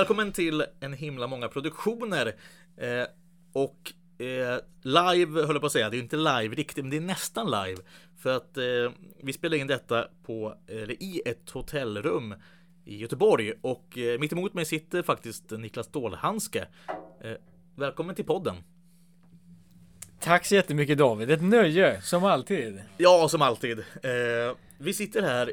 Välkommen till en himla många produktioner. Eh, och eh, live höll jag på att säga, det är inte live riktigt, men det är nästan live. För att eh, vi spelar in detta på, eller i ett hotellrum i Göteborg. Och eh, mitt emot mig sitter faktiskt Niklas Stålhandske. Eh, välkommen till podden. Tack så jättemycket David, ett nöje som alltid. Ja, som alltid. Eh, vi sitter här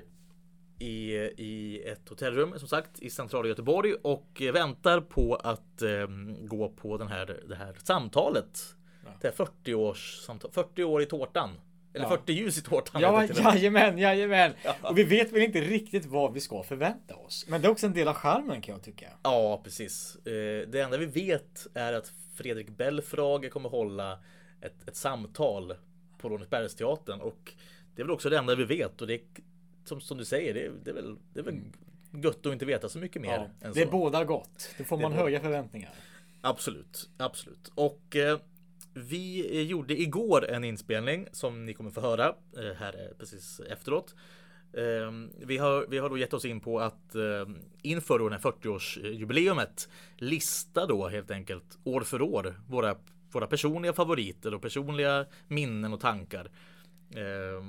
i, i ett hotellrum som sagt i centrala Göteborg och väntar på att eh, gå på den här, det här samtalet. Ja. Det här 40 års samtal, 40 år i tårtan. Eller ja. 40 ljus i tårtan. Ja, jajamän, jajamän. Ja. Och vi vet väl inte riktigt vad vi ska förvänta oss. Men det är också en del av charmen kan jag tycka. Ja, precis. Eh, det enda vi vet är att Fredrik Belfrage kommer hålla ett, ett samtal på Lorensbergsteatern och det är väl också det enda vi vet och det som, som du säger, det, det är väl, det är väl mm. gött att inte veta så mycket mer. Ja, det är båda gott. Då får man höga förväntningar. Absolut, absolut. Och eh, vi gjorde igår en inspelning som ni kommer få höra eh, här precis efteråt. Eh, vi, har, vi har då gett oss in på att eh, inför då den här 40-årsjubileumet lista då helt enkelt år för år våra, våra personliga favoriter och personliga minnen och tankar. Eh,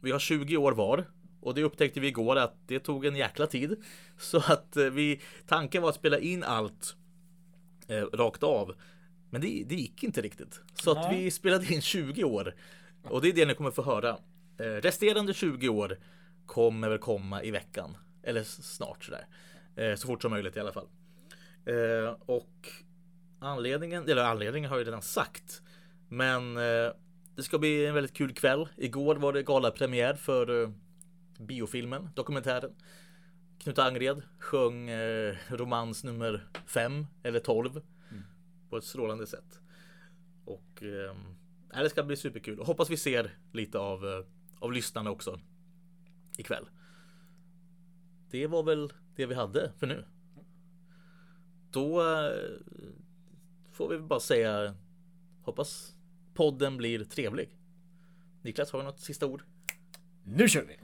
vi har 20 år var och det upptäckte vi igår att det tog en jäkla tid. Så att eh, vi, tanken var att spela in allt eh, rakt av. Men det, det gick inte riktigt. Så att vi spelade in 20 år. Och det är det ni kommer få höra. Eh, resterande 20 år kommer väl komma i veckan. Eller snart sådär. Eh, så fort som möjligt i alla fall. Eh, och anledningen, eller anledningen har jag redan sagt. Men eh, det ska bli en väldigt kul kväll. Igår var det galapremiär för biofilmen, dokumentären. Knut Angred sjöng eh, romans nummer 5 eller 12 mm. på ett strålande sätt. Och eh, det ska bli superkul och hoppas vi ser lite av, eh, av lyssnarna också ikväll. Det var väl det vi hade för nu. Då eh, får vi bara säga hoppas podden blir trevlig. Niklas, har du något sista ord? Nu kör vi!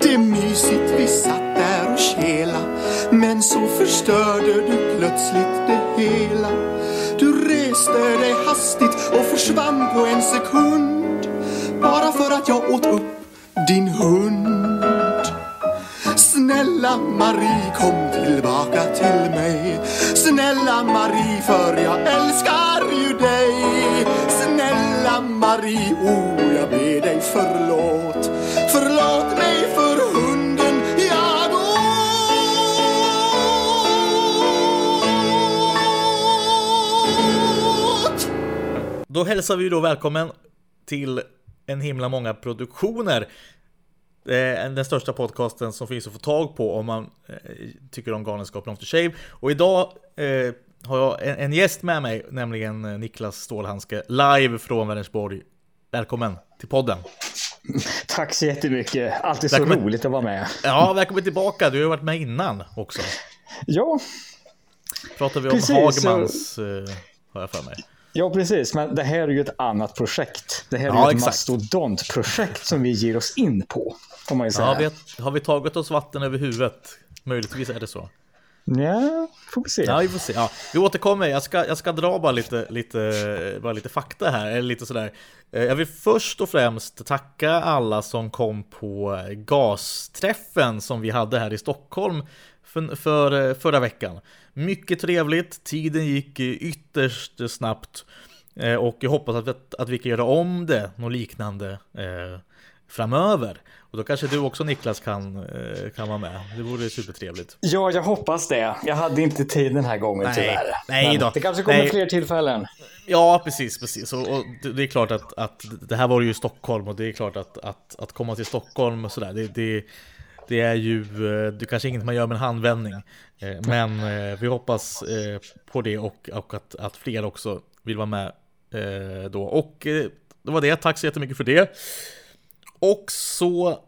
Det mysigt, vi satt där och kela. Men så förstörde du plötsligt det hela. Du reste dig hastigt och försvann på en sekund. Bara för att jag åt upp din hund. Snälla Marie, kom tillbaka till mig. Snälla Marie, för jag älskar ju dig. Snälla Marie, oh jag ber dig förlåt. Förlåt mig för Då hälsar vi då välkommen till en himla många produktioner. Den största podcasten som finns att få tag på om man eh, tycker om Galenskapen After Shave. Och idag eh, har jag en, gäst med mig, nämligen Niklas Stålhandske, live från Vänersborg. Välkommen till podden! Tack så jättemycket. Alltid så välkommen. roligt att vara med. Ja, välkommen tillbaka. Du har ju varit med innan också. Ja. Pratar vi om precis, Hagmans, så... Eh, har jag för mig. Ja, precis. Men det här är ju ett annat projekt. Det här är ja, ett exakt. mastodontprojekt som vi ger oss in på. Får man ju. Ja, vi, har vi tagit oss vatten över huvudet? Möjligtvis är det så. Ja, får vi se. Ja, vi får se. Ja, vi återkommer. Jag ska, jag ska dra bara lite, lite, bara lite fakta här, eller lite sådär. Eh, jag vill först och främst tacka alla som kom på gasträffen som vi hade här i Stockholm för, för eh, förra veckan. Mycket trevligt, tiden gick ytterst snabbt eh, och jag hoppas att, att vi kan göra om det, något liknande framöver. Och då kanske du också Niklas kan, eh, kan vara med. Det vore supertrevligt. Ja, jag hoppas det. Jag hade inte tid den här gången nej, tyvärr. Nej då. Det kanske kommer nej. fler tillfällen. Ja, precis, precis. Och, och, det är klart att, att det här var ju Stockholm och det är klart att, att, att komma till Stockholm och sådär, det, det, det är ju eh, det är kanske inget man gör med en handvändning. Eh, men eh, vi hoppas på det och, och att, att fler också vill vara med då. Och det var det. Tack så jättemycket för det. Och så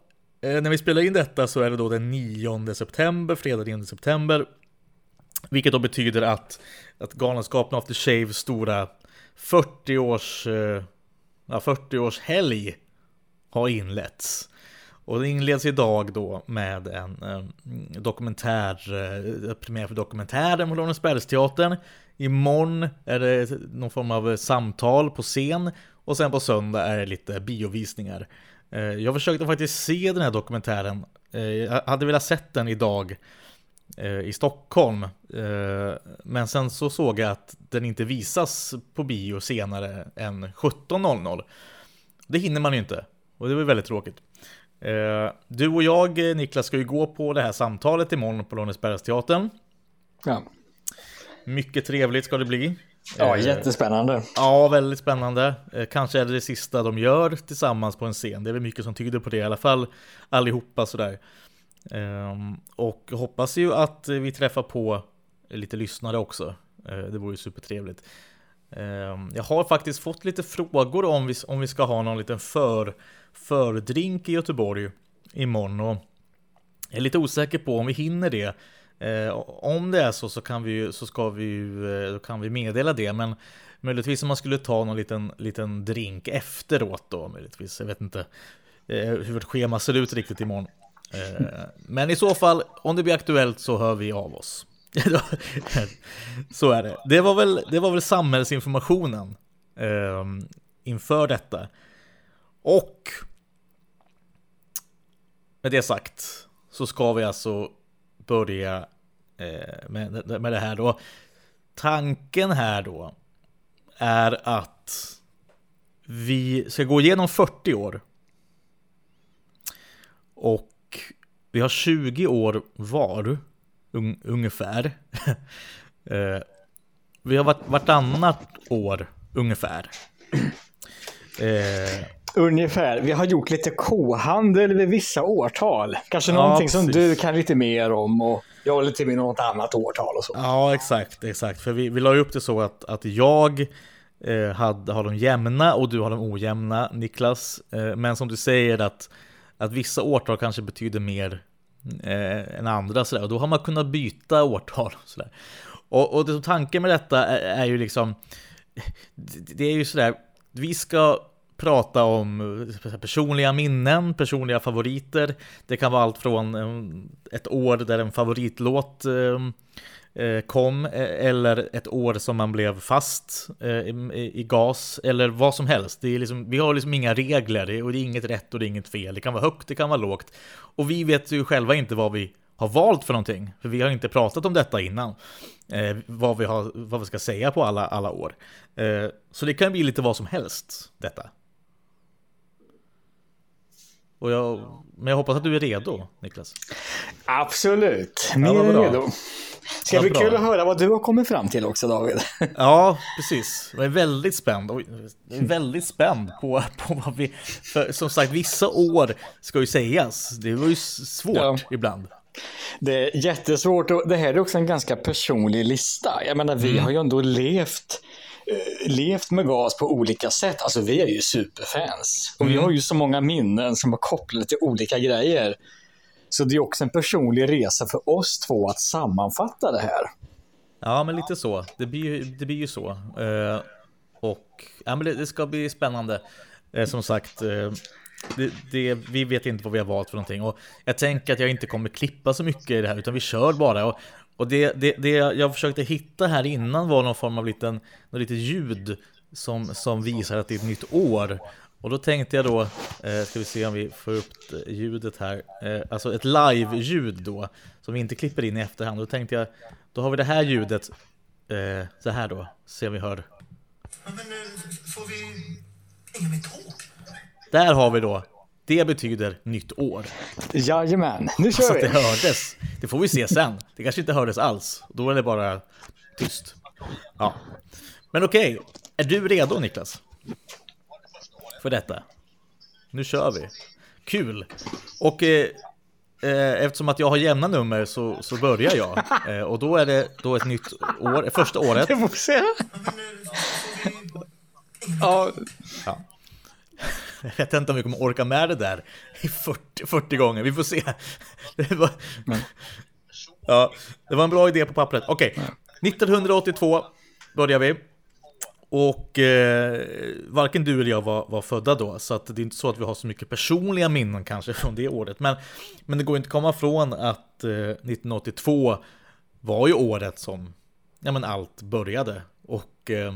när vi spelar in detta så är det då den 9 september, fredag 9 september. Vilket då betyder att, att Galenskapen After Shave stora, 40 års, ja, 40 års helg har inletts. Och det inleds idag då med en eh, dokumentär, eh, premiär för dokumentären på Lorensbergsteatern. Imorgon är det någon form av samtal på scen och sen på söndag är det lite biovisningar. Eh, jag försökte faktiskt se den här dokumentären. Eh, jag hade velat sett den idag eh, i Stockholm. Eh, men sen så såg jag att den inte visas på bio senare än 17.00. Det hinner man ju inte. Och det var väldigt tråkigt. Du och jag, Niklas, ska ju gå på det här samtalet imorgon på Lorensbergsteatern. Ja. Mycket trevligt ska det bli. Ja, jättespännande. Ja, väldigt spännande. Kanske är det det sista de gör tillsammans på en scen. Det är väl mycket som tyder på det i alla fall. Allihopa sådär. Och hoppas ju att vi träffar på lite lyssnare också. Det vore ju supertrevligt. Jag har faktiskt fått lite frågor om vi, om vi ska ha någon liten för, fördrink i Göteborg imorgon. Och jag är lite osäker på om vi hinner det. Eh, om det är så så kan vi så ska vi ju, eh, då kan vi meddela det, men möjligtvis om man skulle ta någon liten, liten drink efteråt då, möjligtvis. Jag vet inte eh, hur vårt schema ser ut riktigt imorgon. Eh, men i så fall, om det blir aktuellt så hör vi av oss. så är det. Det var väl, det var väl samhällsinformationen eh, inför detta. Och med det sagt så ska vi alltså börja eh, med, med det här då. Tanken här då är att vi ska gå igenom 40 år. Och vi har 20 år var, un, ungefär. eh, vi har varit vartannat år, ungefär. Eh, Ungefär. Vi har gjort lite kohandel vid vissa årtal. Kanske ja, någonting precis. som du kan lite mer om och jag lite mer något annat årtal och så. Ja, exakt, exakt. För vi, vi la ju upp det så att, att jag eh, hade, har de jämna och du har de ojämna, Niklas. Eh, men som du säger att, att vissa årtal kanske betyder mer eh, än andra sådär. Och då har man kunnat byta årtal. Sådär. Och, och det, tanken med detta är, är ju liksom, det, det är ju sådär, vi ska prata om personliga minnen, personliga favoriter. Det kan vara allt från eh, ett år där en favoritlåt eh, eh, kom eller ett år som man blev fast i gas eller vad som helst. Det är liksom, vi har liksom inga regler och det är inget rätt och det är inget fel. Det kan vara högt, det kan vara lågt. Och vi vet ju själva inte vad vi har valt för någonting. För vi har inte pratat om detta innan. Eh, vad, vi har, vad vi ska säga på alla, alla år. Eh, så det kan bli lite vad som helst, detta. Och jag, men jag hoppas att du är redo, Niklas. Absolut, mer ja, än redo. Ska bli kul att höra vad du har kommit fram till också, David. Ja, precis. Jag är väldigt spänd. Jag är väldigt spänd på, på vad vi... För som sagt, vissa år ska ju sägas. Det var ju svårt ja. ibland. Det är jättesvårt och det här är också en ganska personlig lista. Jag menar, vi mm. har ju ändå levt levt med gas på olika sätt. Alltså vi är ju superfans. Och mm. vi har ju så många minnen som har kopplat till olika grejer. Så det är också en personlig resa för oss två att sammanfatta det här. Ja, men lite så. Det blir ju, det blir ju så. Uh, och ja, men det, det ska bli spännande. Uh, som sagt, uh, det, det, vi vet inte vad vi har valt för någonting. Och jag tänker att jag inte kommer klippa så mycket i det här, utan vi kör bara. Och och det, det, det jag försökte hitta här innan var någon form av liten, något litet ljud som, som visar att det är ett nytt år. Och då tänkte jag då, eh, ska vi se om vi får upp ljudet här, eh, alltså ett live-ljud då, som vi inte klipper in i efterhand. Då tänkte jag, då har vi det här ljudet, eh, så här då, se om vi hör. Men eh, får vi inga mer tåg? Där har vi då det betyder nytt år. Jajamän, nu kör vi! Så att det hördes. Det får vi se sen. Det kanske inte hördes alls. Då är det bara tyst. Ja. Men okej, okay. är du redo Niklas? För detta? Nu kör vi. Kul! Och eh, eh, eftersom att jag har jämna nummer så, så börjar jag. Eh, och då är det då ett nytt år, första året. Det får se. ja. ja. Jag vet inte om vi kommer orka med det där i 40, 40 gånger. Vi får se. Det var, ja, det var en bra idé på pappret. Okej, okay. 1982 börjar vi. Och eh, varken du eller jag var, var, födda då, så att det är inte så att vi har så mycket personliga minnen kanske från det året. Men, men det går inte att komma ifrån att eh, 1982 var ju året som ja, men allt började. Och eh,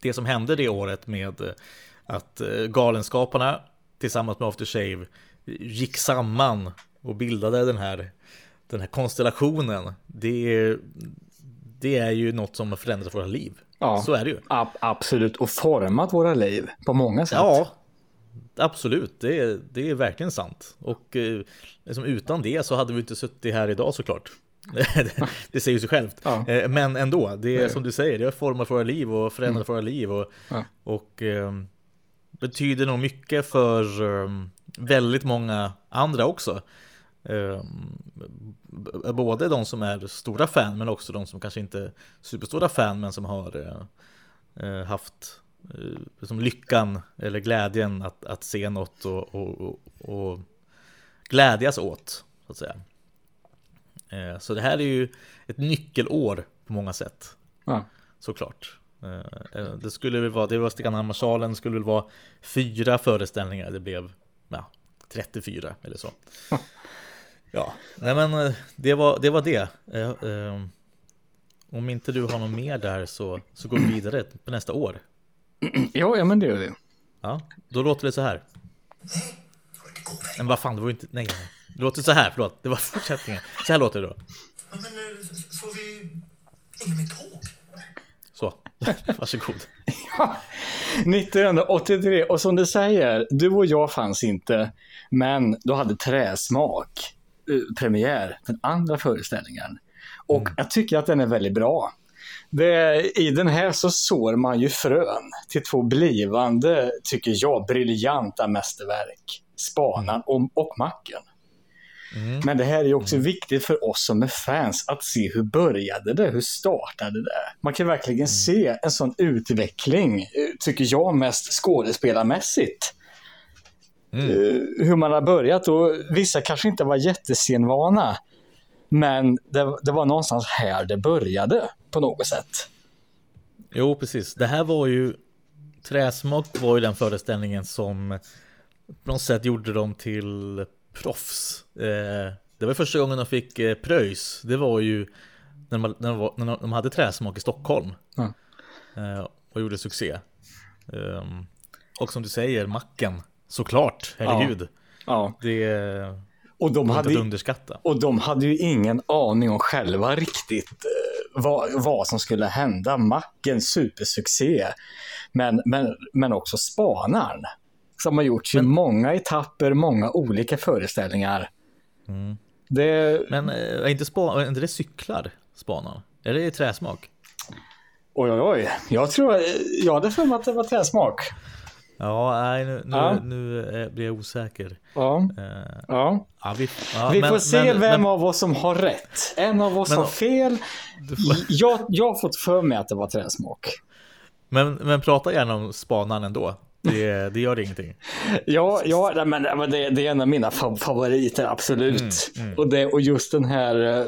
det som hände det året med eh, att eh, Galenskaparna tillsammans med After Shave gick samman och bildade den här, den här konstellationen. Det, det är ju något som har förändrat våra liv. Ja, så är det ju. Ab absolut, och format våra liv på många sätt. Ja, absolut. Det är, det är verkligen sant. Och eh, liksom utan det så hade vi inte suttit här idag såklart. det säger sig självt. Ja. Eh, men ändå, det är som du säger, det har format våra liv och förändrat mm. våra liv. Och, ja. och eh, betyder nog mycket för um, väldigt många andra också. Um, både de som är stora fan men också de som kanske inte är superstora fan men som har uh, uh, haft uh, liksom lyckan eller glädjen att, att se något och, och, och, och glädjas åt. Så att säga. Så det här är ju ett nyckelår på många sätt. Ja. Såklart. Det skulle väl vara, det var Steganhammarsalen skulle väl vara fyra föreställningar. Det blev ja, 34 eller så. Ja, nej men eh, det var det. Var det. Eh, eh, om inte du har något mer där så, så går vi vidare på nästa år. Ja, ja men det gör vi. Ja, då låter det så här. Men vad fan, det var ju inte... Nej, nej. Det låter så här, förlåt. Det var fortsättningen. Så här låter det då. Men får vi inget mer tåg? Så, varsågod. ja, 1983, och som du säger, du och jag fanns inte, men du hade träsmak. Eh, premiär, den andra föreställningen. Och mm. jag tycker att den är väldigt bra. Det, I den här så sår man ju frön till två blivande, tycker jag, briljanta mästerverk. Spanan och, och Macken. Mm. Men det här är också viktigt för oss som är fans att se hur började det? Hur startade det? Man kan verkligen mm. se en sån utveckling, eh, tycker jag, mest skådespelarmässigt. Mm. Eh, hur man har börjat och vissa kanske inte var jättescenvana. Men det, det, var någonstans här det började på något sätt. Jo, precis. Det här var ju Träsmak var ju den föreställningen som på något sätt gjorde dem till proffs. Eh, det var första gången de fick eh, pröjs. Det var ju när de, när de, var, när de hade Träsmak i Stockholm. Mm. och gjorde succé. Ehm, och som du säger, Macken Såklart, herregud. Ja. ja. Det och de hade, underskatta. Och de hade ju ingen aning om själva riktigt vad, vad som skulle hända. Macken, supersuccé. Men, men, men också Spanaren. Som har gjorts men, i många etapper, många olika föreställningar. Mm. Det... Men eh, är inte, spa, är inte det cyklar, Spanaren? Är det träsmak? Oj, oj, oj. Jag tror, jag hade för mig att det var träsmak. Ja, nej, nu, nu, ja. nu blir jag osäker. Ja. Ja. ja. vi, vi men, får se men, vem men, av oss som har rätt. En av oss har fel. Får... Jag, jag har fått för mig att det var träsmak. Men, men prata gärna om spanaren ändå. Det, det gör ingenting. Ja, ja men, men det, det är en av mina favoriter, absolut. Mm, mm. Och, det, och just den här eh,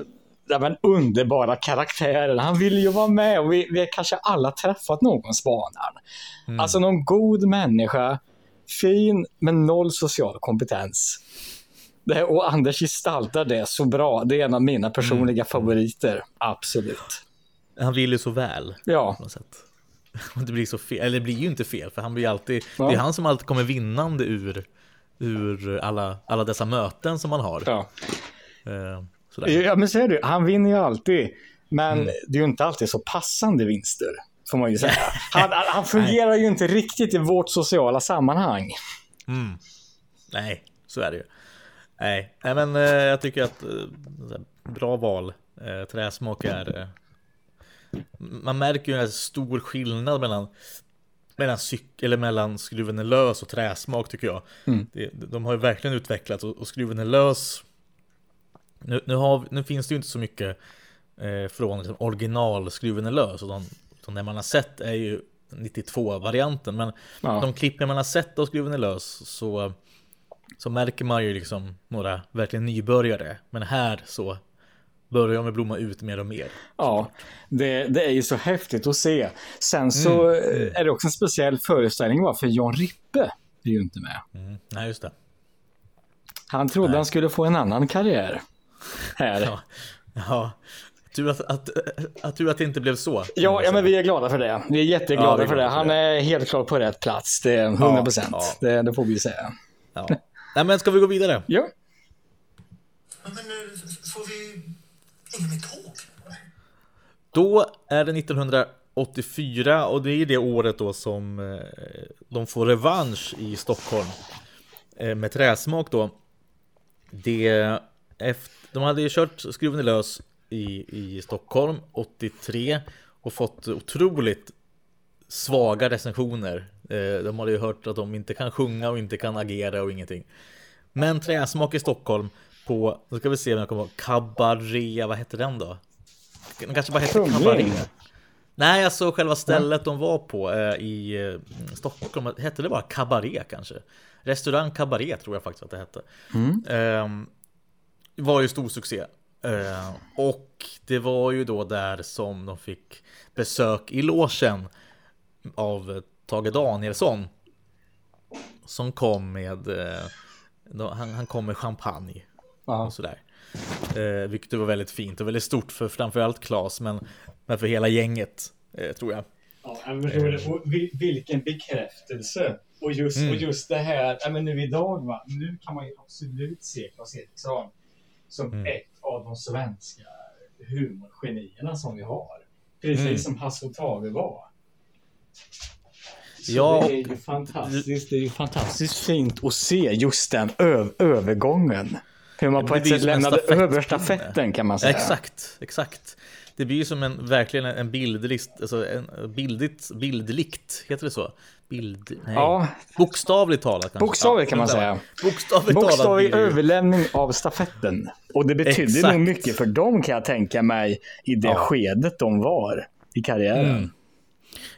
ja, men underbara karaktären. Han vill ju vara med och vi, vi har kanske alla träffat någon spanaren. Mm. Alltså någon god människa, fin men noll social kompetens. Det, och Anders gestaltar det så bra. Det är en av mina personliga mm. favoriter. Absolut. Han vill ju så väl. Ja. Det blir så fel, eller det blir ju inte fel för han blir alltid, ja. det är han som alltid kommer vinnande ur, ur alla, alla dessa möten som man har. Ja. Uh, Sådär. Ja, men är det Han vinner ju alltid. Men mm. det är ju inte alltid så passande vinster. Får man ju säga. Han, han fungerar ju inte riktigt i vårt sociala sammanhang. Mm. Nej, så är det ju. Nej, men eh, jag tycker att eh, bra val. Eh, träsmak är... Man märker ju en stor skillnad mellan mellan cykel eller mellan skruven är lös och träsmak tycker jag. Mm. Det, de har ju verkligen utvecklats och, och skruven är lös nu, nu, har, nu finns det ju inte så mycket eh, från liksom, originalskruven är lös. Och de, de man har sett är ju 92-varianten. Men ja. de klippen man har sett av skruven är lös så, så märker man ju liksom några verkligen nybörjare. Men här så börjar de blomma ut mer och mer. Ja, det, det är ju så häftigt att se. Sen så Mm, är det också en speciell föreställning va, för Jan Rippe är ju inte med. Mm. Nej, just det. Han trodde han skulle få en annan karriär. Här. Ja, ja. Tur att, att, att, tur att det inte blev så. Ja, ja, men vi är glada för det. Vi är jätteglada Ja, vi är för det. Han är helt klart på rätt plats. Det är 100 procent. Ja, Det, det får vi säga. Ja. Nej, men ska vi gå vidare? Ja. Men eh, får vi Ingen med tåg? Då är det 1984 och det är det året då som eh, de får revansch i Stockholm eh, med träsmak då. Det efter, de hade ju kört skruven lös i, i Stockholm 83 och fått otroligt svaga recensioner. Eh, de hade ju hört att de inte kan sjunga och inte kan agera och ingenting. Men träsmak i Stockholm på, nu ska vi se om jag kommer ihåg, Cabaret, vad hette den då? Den kanske bara hette. Cabaret. Nej, alltså själva stället de var på eh, i eh, Stockholm, hette det bara Cabaret kanske? Restaurang Cabaret tror jag faktiskt att det hette. Ehm, var ju stor succé. Eh, och det var ju då där som de fick besök i logen av eh, Tage Danielsson. Som kom med, eh, han, han kom med champagne Ja. och sådär. Eh, vilket var väldigt fint och väldigt stort för framförallt Klas men, men för hela gänget eh, tror jag. Ja, men förstår du, och vil- vilken bekräftelse. Och just, Mm. och just det här, ja, men nu idag va, nu kan man ju absolut se Klas Eriksson som Mm. ett av de svenska humorgenierna som vi har. Precis Mm. som Hasse och Tage var. Så Ja. det är ju fantastiskt, det är ju fantastiskt fint att se just den övergången. Hur man på ett sätt lämnade över stafetten kan man säga. Exakt, exakt. Det blir ju som en verkligen en bildlist, alltså en bildligt, bildlikt, heter det så? Bild, nej. Ja. Bokstavligt talat kanske. Bokstavligt kan man säga. Bokstavligt talat Bokstavlig ju- överlämning av stafetten. Och det betydde Exakt. nog mycket för dem kan jag tänka mig i det Ja. skedet de var i karriären. Mm.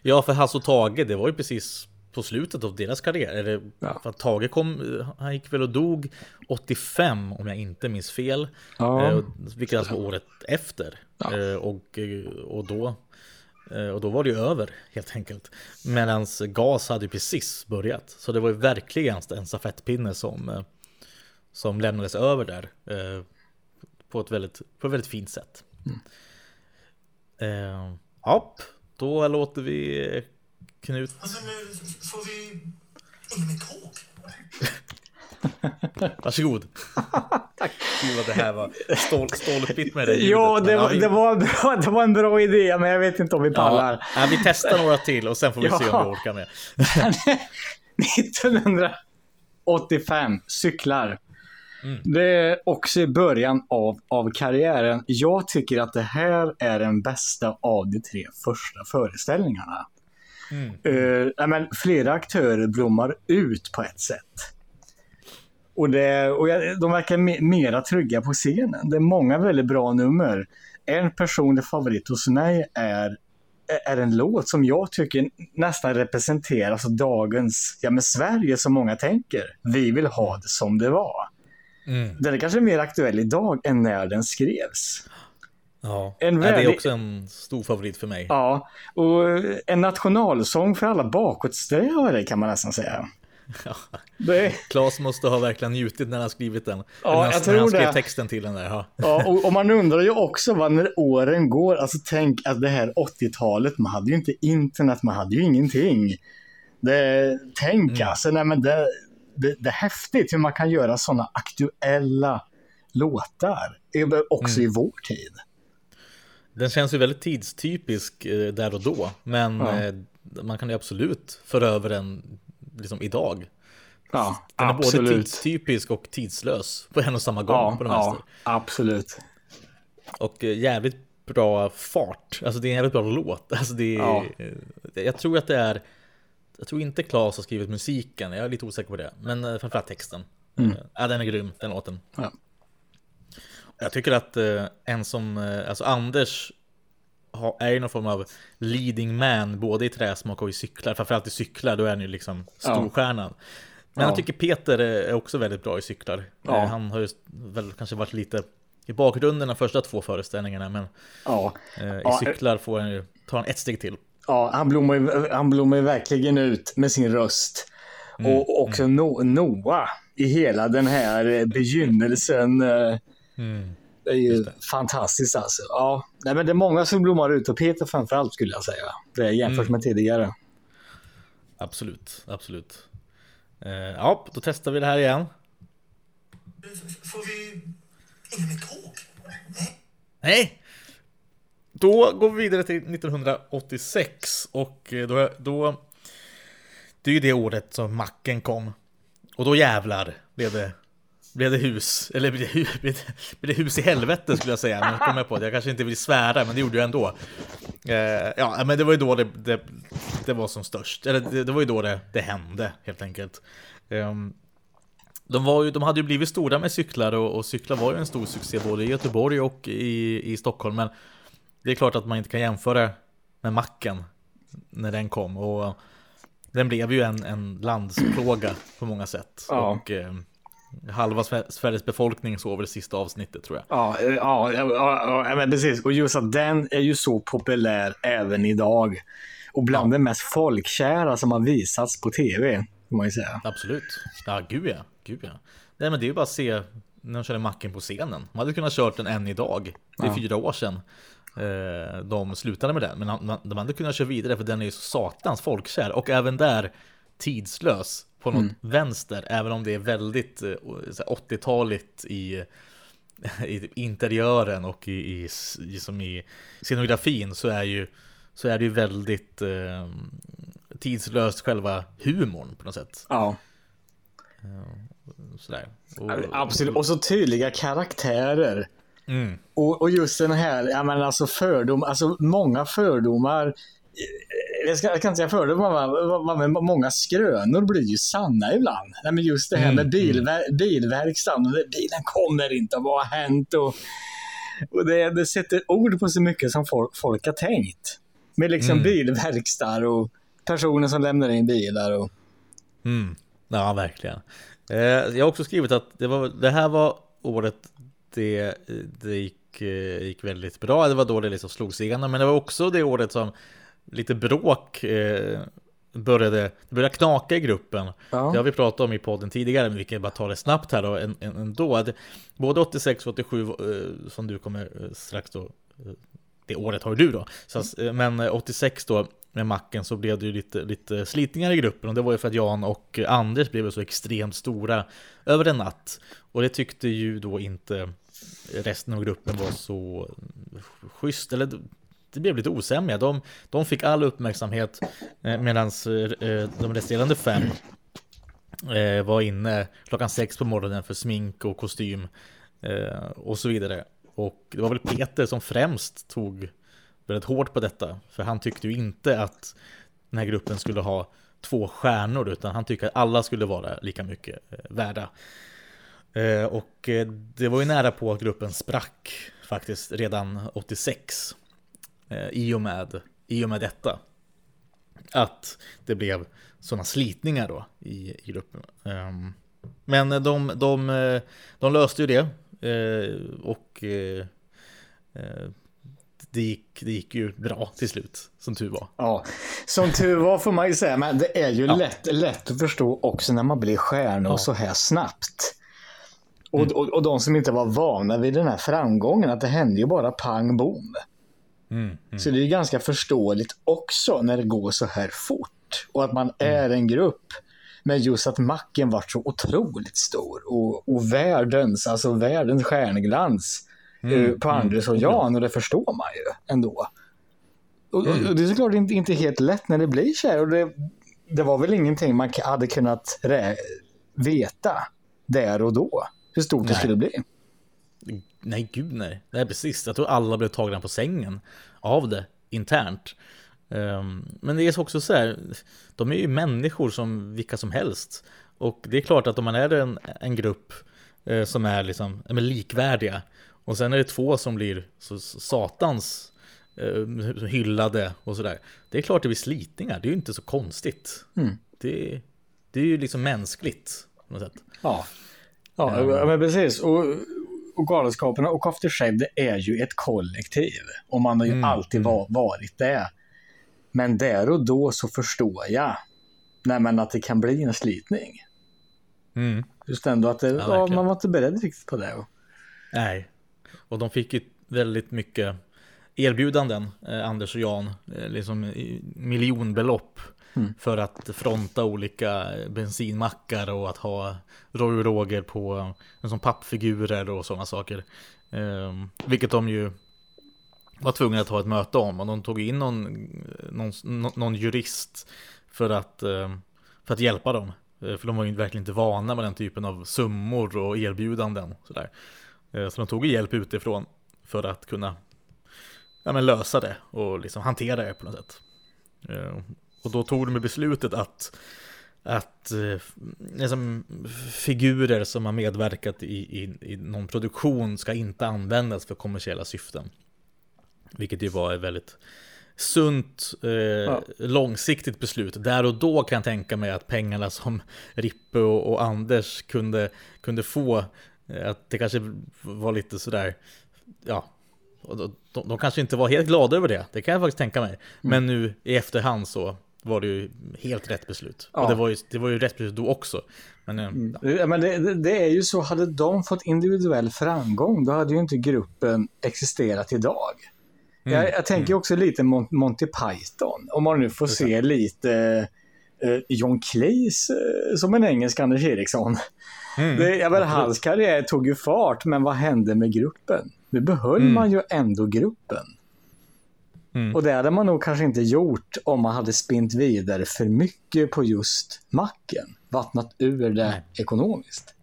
Ja, för Hasse och Tage, det var ju precis på slutet av deras karriär. Eller, Ja. för att Tage kom, han gick väl och dog 85 om jag inte minns fel. Ja. Eh, vilket alltså var året efter. Ja. Eh, och, eh, och, då, eh, och då var det ju över helt enkelt. Medan GAS hade precis börjat. Så det var ju verkligen en stafettpinne som, eh, som lämnades över där. eh, På ett väldigt, på ett väldigt fint sätt. Eh, ja, då låter vi Knut. Alltså nu får vi inga mer tåg? Varsågod. Tack. Gud vad det här var stål, stålpigt med det ljudet. Ja, det var, det, var bra, det var en bra idé, men jag vet inte om vi pallar. Ja, ja, vi testar några till och sen får vi se om Ja. vi orkar med. 1985, cyklar. Mm. Det är också i början av, av karriären. Jag tycker att det här är den bästa av de tre första föreställningarna. Mm. Ja, men flera aktörer blommar ut på ett sätt. Och, det, och jag, de verkar me, mera trygga på scenen. Det är många väldigt bra nummer. En personlig favorit hos mig är, är en låt som jag tycker nästan representerar alltså dagens ja, men Sverige som många tänker. Vi vill ha det som det var. Mm. Den är kanske mer aktuell idag än när den skrevs. Ja. En ja, det är väldigt- också en stor favorit för mig. Ja, och en nationalsång för alla bakåtsträvare kan man nästan säga. Ja. Det, Claes måste ha verkligen njutit när han skrivit den. Ja, när, jag när han tror skrev det. texten till den där. Ja. ja, och, och man undrar ju också vad när åren går, alltså tänk att det här 80-talet, man hade ju inte internet, man hade ju ingenting. Det, tänk Mm. alltså, nej men det, det, det är häftigt hur man kan göra sådana aktuella låtar, eh, också Mm. i vår tid. Den känns ju väldigt tidstypisk eh, där och då. Men Ja. eh, man kan ju absolut föra över den liksom idag. Ja, Den är både tidstypisk och tidslös på en och samma gång. Ja, på det ja, absolut. Och eh, jävligt bra fart. Alltså det är en jävligt bra låt. Alltså det är, Ja. Jag tror att det är Jag tror inte Claes har skrivit musiken. Jag är lite osäker på det. Men framförallt texten. Mm. Ja, den är grym, den låten. Ja. Jag tycker att eh, en som, eh, alltså Anders har- är ju någon form av leading man både i träsmak och i cyklar. Framförallt i cyklar, då är han ju liksom storstjärnan. Men Ja. jag tycker Peter är också väldigt bra i cyklar. Ja. Eh, Han har ju väl kanske varit lite i bakgrunden de första två föreställningarna. Men Ja, eh, i Ja, cyklar får han ju, tar han ett steg till. ja han, blommar ju, han blommar ju verkligen ut med sin röst. Och också no, Noah i hela den här eh, begynnelsen. Eh, Det är ju fantastiskt alltså. Ja, nej, men det är många som blommar ut och Peter framförallt skulle jag säga. Det är jämfört med tidigare. Absolut, absolut. Eh, ja, då testar vi det här igen. Får vi inga mer tåg? Nej. Nej! Då går vi vidare till 1986 och eh, då, då Det är ju det året som macken kom. Och då jävlar blev det blev det hus, eller blev det, blev det, hus i helvete skulle jag säga. Men kom jag på det, jag kanske inte vill svära, men det gjorde jag ändå. Eh, ja, men det var ju då det, det, det var som störst. Eller det, det var ju då det, det hände, helt enkelt. Ehm, de, var ju, de hade ju blivit stora med cyklar och, och cyklar var ju en stor succé både i Göteborg och i, i Stockholm. Men det är klart att man inte kan jämföra med macken när den kom. Och den blev ju en, en landsplåga på många sätt. Ja. Och eh, halva Sve- Sveriges befolkning väl det sista avsnittet tror jag. Ja, eh, ja, ja, ja, ja, men precis. Och just att den är ju så populär även idag. Och bland det mest folkkära som har visats på tv, får man ju säga. Absolut. Ja, gud ja. Gud ja. Nej, men det är ju bara att se när de körde macken på scenen. De hade kunnat kört den än idag. Det är fyra år sedan eh, de slutade med den. Men man- de hade kunnat köra vidare för den är ju så satans folkkär. Och även där tidslös på något vänster. Även om det är väldigt eh, så här 80-taligt i, i interiören och i, i, i, som i scenografin så är ju så är det ju väldigt eh, tidslöst själva humorn på något sätt. Ja, Sådär. Och, absolut. Och så tydliga karaktärer. Mm. Och, och just den här, ja men alltså fördom, alltså många fördomar. Jag ska, jag kan inte säga fördomar, men många skrönor blir ju sanna ibland. Nej, men just det här med bilver, bilverkstaden, bilen kommer inte, vad har hänt? Och, och det, det sätter ord på så mycket som folk, folk har tänkt. Med liksom bilverkstad och personer som lämnar in bilar. Och, Mm. Ja, verkligen. Eh, jag har också skrivit att det, var, det här var året det, det gick, eh, gick väldigt bra. Det var då det liksom slogs igenom. Men det var också det året som lite bråk eh, började, det började knaka i gruppen. Ja. Det har vi pratat om i podden tidigare, men vi kan bara ta det snabbt här då en- en- ändå. Det- Både 86 och 87 eh, som du kommer eh, strax då eh, det året har ju du då. Så, att, eh, men eh, 86 då med macken så blev det ju lite, lite slitningar i gruppen och det var ju för att Jan och Anders blev så extremt stora över en natt. Och det tyckte ju då inte resten av gruppen var så schysst, eller det blev lite osämja. De, de fick all uppmärksamhet eh, medan eh, eh, de resterande fem eh, var inne klockan sex på morgonen för smink och kostym eh, och så vidare. Och det var väl Peter som främst tog väldigt hårt på detta. För han tyckte ju inte att den här gruppen skulle ha två stjärnor utan han tyckte att alla skulle vara lika mycket eh, värda. Eh, och eh, det var ju nära på att gruppen sprack faktiskt redan 86 eh, i, och med, i och med detta. Att det blev sådana slitningar då i, i gruppen. Ehm, men de, de, eh, de löste ju det eh, och eh, det gick, det gick ju bra till slut, som tur var. Ja, som tur var får man ju säga, men det är ju lätt, lätt att förstå också när man blir stjärnor så här snabbt. Och, Mm. och, och de som inte var vana vid den här framgången, att det hände ju bara pang bom. Mm, Så det är ganska förståeligt också när det går så här fort. Och att man är en grupp. Men just att macken var så otroligt stor och, och världens, alltså världens stjärnglans eh, på Anders och Jan och det förstår man ju ändå. Och, och, det är såklart inte, inte helt lätt när det blir så här och det, det var väl ingenting man hade kunnat veta där och då hur stort det Nej. skulle bli. Nej, gud nej. Nej, precis. Jag tror alla blev tagna på sängen av det internt. Ehm, men det är också så här, de är ju människor som vilka som helst. Och det är klart att om man är en, en grupp eh, som är liksom, likvärdiga och sen är det två som blir så, satans eh, hyllade och sådär. Det är klart det blir slitningar, det är ju inte så konstigt. Det, det är ju liksom mänskligt på något sätt. Ja, ja men precis. Och, och Galenskaparna och After Shave det är ju ett kollektiv. Och man har ju Mm, alltid va- varit det. Men där och då så förstår jag nej, att det kan bli en slitning. Mm. Just ändå att det, ja, verkligen. man var inte beredd riktigt på det. Nej. Och de fick ju väldigt mycket erbjudanden, eh, Anders och Jan, eh, liksom i Mm. för att fronta olika bensinmackar och att ha Roy och Roger på som pappfigurer och sådana saker. Eh, vilket de ju var tvungna att ha ett möte om och de tog in någon, någon, någon jurist för att, eh, för att hjälpa dem. Eh, för de var ju verkligen inte vana med den typen av summor och erbjudanden. Sådär. Eh, så de tog hjälp utifrån för att kunna ja, men lösa det och liksom hantera det på något sätt. Ehm, och då tog de beslutet att, att eh, liksom, figurer som har medverkat i, i, i någon produktion ska inte användas för kommersiella syften. Vilket ju var ett väldigt sunt, eh, långsiktigt beslut. Där och då kan jag tänka mig att pengarna som Rippe och, och Anders kunde, kunde få, eh, att det kanske var lite sådär, ja, de, de, kanske inte var helt glada över det. Det kan jag faktiskt tänka mig. Men nu i efterhand så var det ju helt rätt beslut. Ja. Och det var, ju, det var ju rätt beslut då också. Men, eh, ja. Ja, men det, det, är ju så, hade de fått individuell framgång, då hade ju inte gruppen existerat idag. Jag, jag tänker också lite Mon Monty Python, om man nu får se lite eh, John Cleese eh, som en engelsk Anders Eriksson. det, jag menar, hans karriär tog ju fart, men vad hände med gruppen? Nu behöll man ju ändå gruppen. Och det hade man nog kanske inte gjort om man hade spint vidare för mycket på just macken. Vattnat ur det ekonomiskt.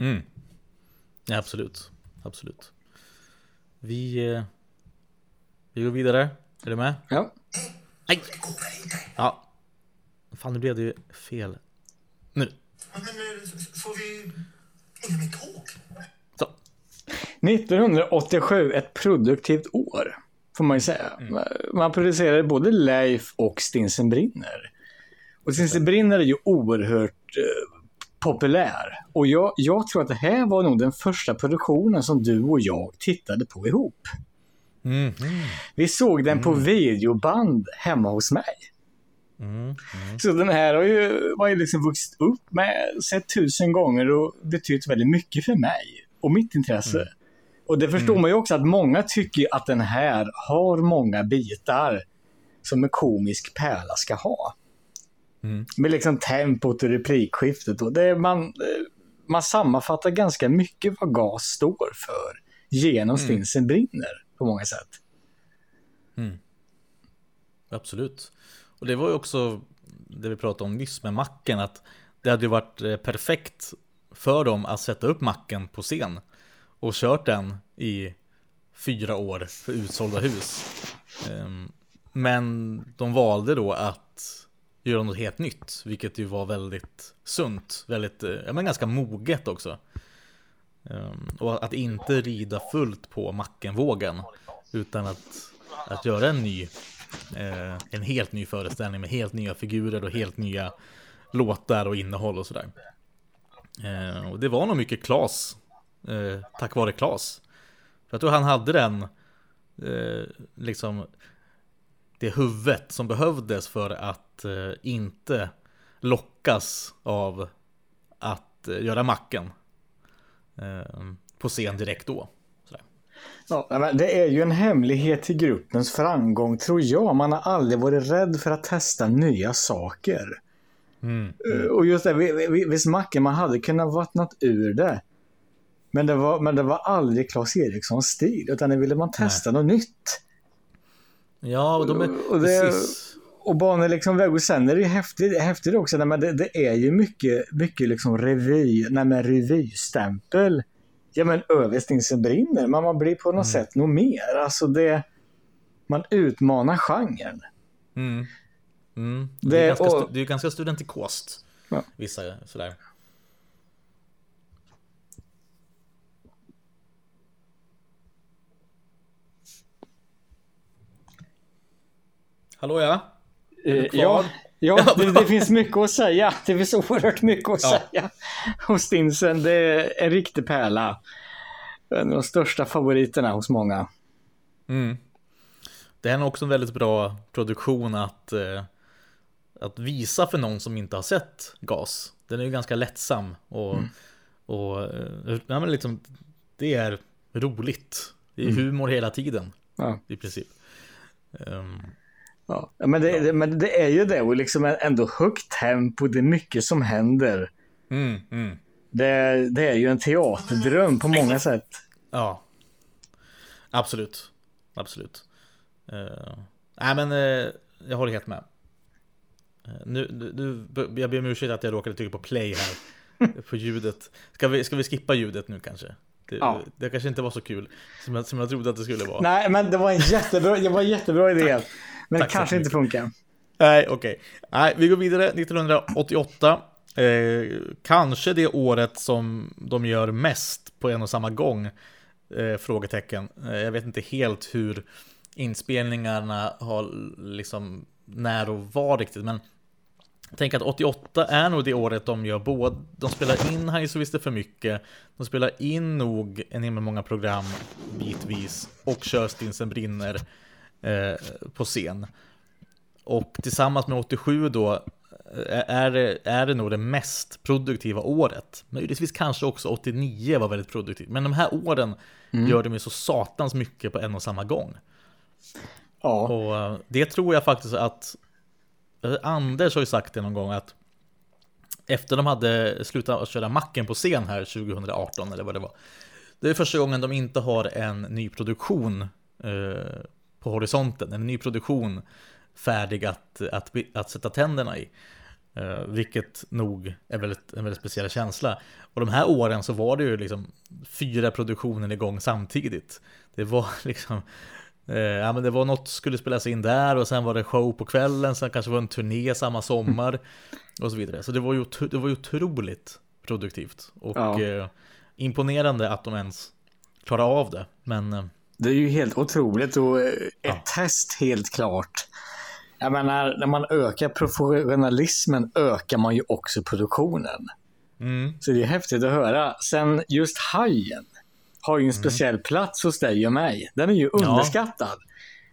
Mm. Ja, absolut. Absolut. Vi, eh, vi går vidare. Är du med? Ja. Nej! Ja. Fan, nu blev det ju fel. Nu. Men eh, får vi inga mer tåg? Så. 1987, ett produktivt år. Får man ju säga. Man producerade både Leif och Stinsen brinner. Och Stinsen brinner är ju oerhört eh, populär. Och jag, jag tror att det här var nog den första produktionen som du och jag tittade på ihop. Mm. Vi såg den på videoband hemma hos mig. Mm. Så den här har ju, var ju liksom vuxit upp med, sett tusen gånger och betytt väldigt mycket för mig och mitt intresse. Och det förstår man ju också att många tycker att den här har många bitar som en komisk pärla ska ha. Mm. Med liksom tempot och replikskiftet. Och det, man, eh, man sammanfattar ganska mycket vad gas står för genom Stinsen brinner på många sätt. Absolut. Och det var ju också det vi pratade om nyss med macken. Att det hade ju varit eh, perfekt för dem att sätta upp macken på scen. Och kört den i fyra år för utsålda hus. Ehm, men de valde då att göra något helt nytt. Vilket ju var väldigt sunt. Väldigt, eh, ja men ganska moget också. Ehm, och att inte rida fullt på mackenvågen. Utan att, att göra en ny eh, en helt ny föreställning med helt nya figurer och helt nya låtar och innehåll och sådär. Ehm, och det var nog mycket Klas, eh, tack vare Klas. För jag tror han hade den, eh, liksom, det huvudet som behövdes för att eh, inte lockas av att eh, göra macken eh, på scen direkt då. Ja, det är ju en hemlighet till gruppens framgång tror jag. Man har aldrig varit rädd för att testa nya saker. Eh, Och just det, vi- vi- visst Macke, man hade kunnat vattnat ur det. Men det var, men det var aldrig Claes Erikssons stil, utan det ville man testa något nytt. Ja, och de är Och det- precis. Och banor liksom väg och sen är det ju häftigt, häftigt också, nej, men det, det är ju mycket, mycket liksom revy, nej men revystämpel. Ja men över Stinsen brinner, men man blir på något sätt nog mer. Alltså det, man utmanar genren. Mm. Mm. Det, är ganska, och- det är ganska studentikost. Ja. Vissa sådär. Hallå ja? Eh? Ja, ja det, det finns mycket att säga. Det finns oerhört mycket att Ja. säga. Och Stinsen, det är en riktig pärla. En av de största favoriterna hos många. Mm. Det är nog också en väldigt bra produktion att, eh, att visa för någon som inte har sett GAS. Den är ju ganska lättsam och, Mm. och eh, ja, men liksom, det är roligt. Det är humor hela tiden Mm. Ja. i princip. Ehm, Ja, men det, det, men det är ju det och liksom ändå högt tempo, det är mycket som händer. mm, mm. Det, det är ju en teaterdröm på många sätt. Ja. Absolut. Absolut. Uh, nej men uh, jag håller helt med. Uh, nu, nu, jag ber om ursäkt att jag råkade trycka på play här. på ljudet. Ska vi, ska vi skippa ljudet nu kanske? Det, Ja. det kanske inte var så kul som jag, som jag trodde att det skulle vara. Nej, men det var en jättebra, det var en jättebra idé. Men Tack det kanske inte funkar. Nej, okej. Nej, vi går vidare. 1988. Eh, kanske det året som de gör mest på en och samma gång. Eh, frågetecken. Eh, jag vet inte helt hur inspelningarna har liksom när och var riktigt, men tänker att 88 är nog det året de gör både, de spelar in High så visst det för mycket, de spelar in nog en himla många program bitvis och kör Stinsen brinner på scen. Och tillsammans med 87 då eh, är det, är det nog det mest produktiva året. Möjligtvis kanske också 89 var väldigt produktivt. Men de här åren gör de ju så satans mycket på en och samma gång. Ja, Och eh, det tror jag faktiskt att eh, Anders har ju sagt det någon gång att efter de hade slutat att köra macken på scen här 2018 eller vad det var. Det är första gången de inte har en ny produktion eh, på horisonten, en ny produktion färdig att, att, att sätta tänderna i. Eh, vilket nog är väldigt, en väldigt speciell känsla. Och de här åren så var det ju liksom fyra produktioner igång samtidigt. Det var liksom eh, Ja men det var något skulle spelas in där och sen var det show på kvällen, sen kanske var det en turné samma sommar och så vidare. Så det var ju, det var ju otroligt produktivt och Ja. eh, imponerande att de ens klarade av det. Men det är ju helt otroligt och eh, ett Ja. test helt klart. Jag menar, när man ökar professionalismen ökar man ju också produktionen. mm, Så det är häftigt att höra. Sen just hajen har ju en speciell plats hos dig och mig. Den är ju underskattad.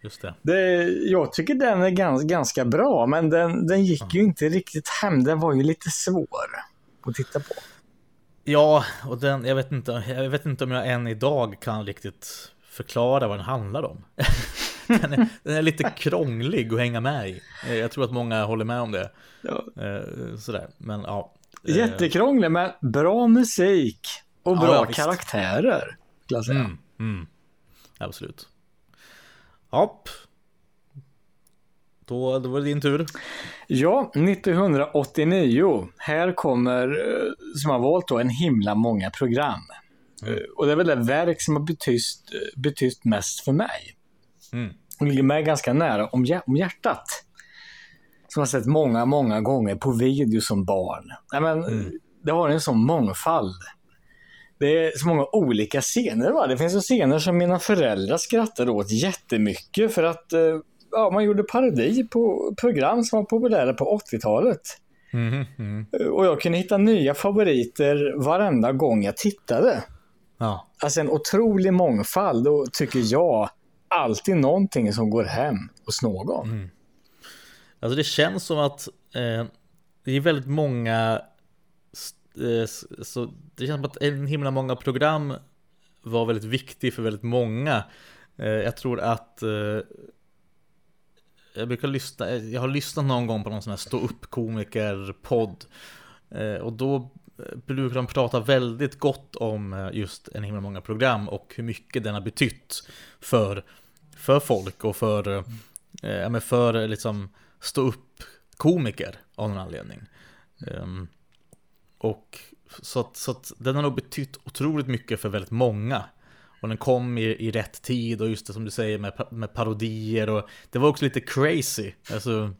just det. Det, jag tycker den är gans, ganska bra, men den, den gick ju inte riktigt hem. Den var ju lite svår att titta på. Ja, och den, jag vet inte, jag vet inte om jag än idag kan riktigt förklara vad den handlar om. den, är, den är lite krånglig att hänga med i. Jag tror att många håller med om det. Ja. Eh, Sådär, men ja. Eh, Jättekrånglig, men bra musik och bra ja, karaktärer. jag. Mm, mm. Absolut. Japp. Då, då var det din tur. Ja, 1989. Här kommer, eh, som har valt då, en himla många program. Mm. Eh, Och det är väl det verk som har betytt, betytt mest för mig. Mm. Och ligger mig ganska nära om, hjär- om hjärtat. Som jag sett många, många gånger på video som barn. Nej, men, Mm. Det har en sån mångfald. Det är så många olika scener. Va? Det finns ju scener som mina föräldrar skrattade åt jättemycket för att eh, ja, man gjorde parodi på program som var populära på 80-talet. Mhm, mm. Och jag kunde hitta nya favoriter varenda gång jag tittade. Ja. Alltså en otrolig mångfald och tycker jag alltid någonting som går hem hos någon. Alltså det känns som att eh, det är väldigt många eh, så Det känns som att en himla många program var väldigt viktig för väldigt många. Eh, jag tror att eh, jag brukar lyssna, eh, jag har lyssnat någon gång på någon sån här stå upp komiker-podd. Eh, och då Eh, brukar de prata väldigt gott om eh, just en himla många program och hur mycket den har betytt för, för folk och för, eh, för eh, liksom stå upp komiker av någon anledning. Um, och så att, så att den har nog betytt otroligt mycket för väldigt många. Och den kom i, i rätt tid och just det som du säger med, med parodier och det var också lite crazy. Alltså,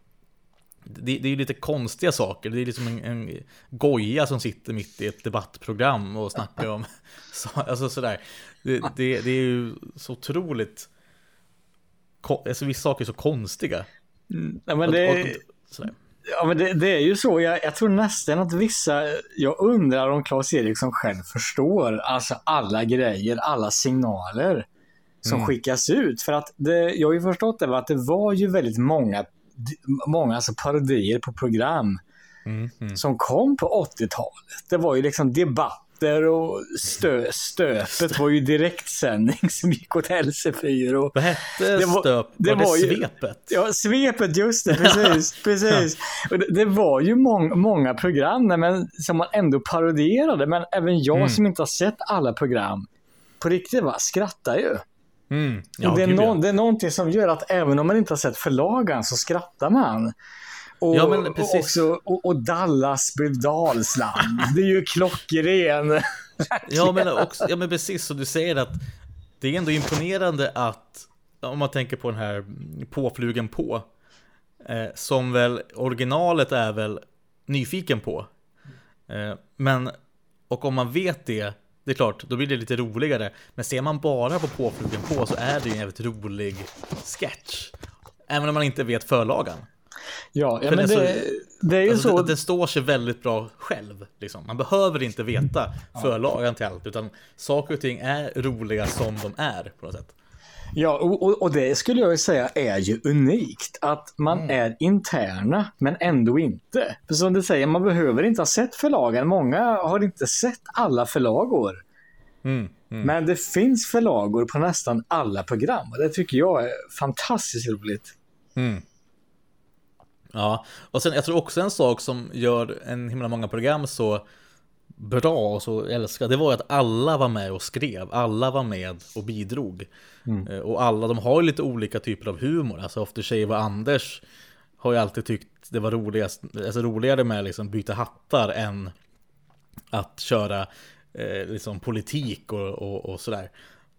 det, det är ju lite konstiga saker. Det är liksom en, en goja som sitter mitt i ett debattprogram och snackar om så, alltså sådär. Det, det, det är ju så otroligt Alltså vissa saker är så konstiga. Ja, men det, och- och- ja, men det, det är ju så. Jag, jag tror nästan att vissa, jag undrar om Claes Eriksson själv förstår alltså alla grejer, alla signaler som skickas ut. För att det, jag har ju förstått det, att det var ju väldigt många, många alltså parodier på program som kom på 80-talet. Det var ju liksom debatter och stö, stöpet var ju direktsändning som gick åt LC4. Och Vad hette Det var- stöp? det var det var ju- svepet? Ja, svepet, just det. Precis. precis. Och det, det var ju mång, många program men, som man ändå parodierade. Men även jag Mm. som inte har sett alla program, på riktigt va, skrattar ju. Mm. Ja, det, är nå- det är någonting som gör att även om man inte har sett förlagan så skrattar man. Och, Ja, men precis. och, också, och, och Dallas blev Dalsland. Det är ju klockren. Ja men, också, ja men precis som du säger att det är ändå imponerande att om man tänker på den här påflugen på eh, som väl originalet är väl nyfiken på. Eh, men och om man vet det, det är klart, då blir det lite roligare. Men ser man bara på påflugen på så är det ju en jävligt rolig sketch. Även om man inte vet förlagan. Ja, ja men det är det, är ju Alltså, så. det, det står sig väldigt bra själv. Liksom. Man behöver inte veta förlagan till allt, utan saker och ting är roliga som de är på något sätt. Ja, och, och, det skulle jag säga är ju unikt. Att man Mm. är interna, men ändå inte. För som du säger, man behöver inte ha sett förlagen. Många har inte sett alla förlagor. Mm, Men det finns förlagor på nästan alla program. Och det tycker jag är fantastiskt roligt. Ja, och sen jag tror också en sak som gör en himla många program så bra och så älskade, det var att alla var med och skrev, alla var med och bidrog. Eh, Och alla, de har ju lite olika typer av humor, alltså After Shave och Anders har ju alltid tyckt det var roligast, alltså roligare med liksom byta hattar än att köra eh, liksom politik och, och, och sådär.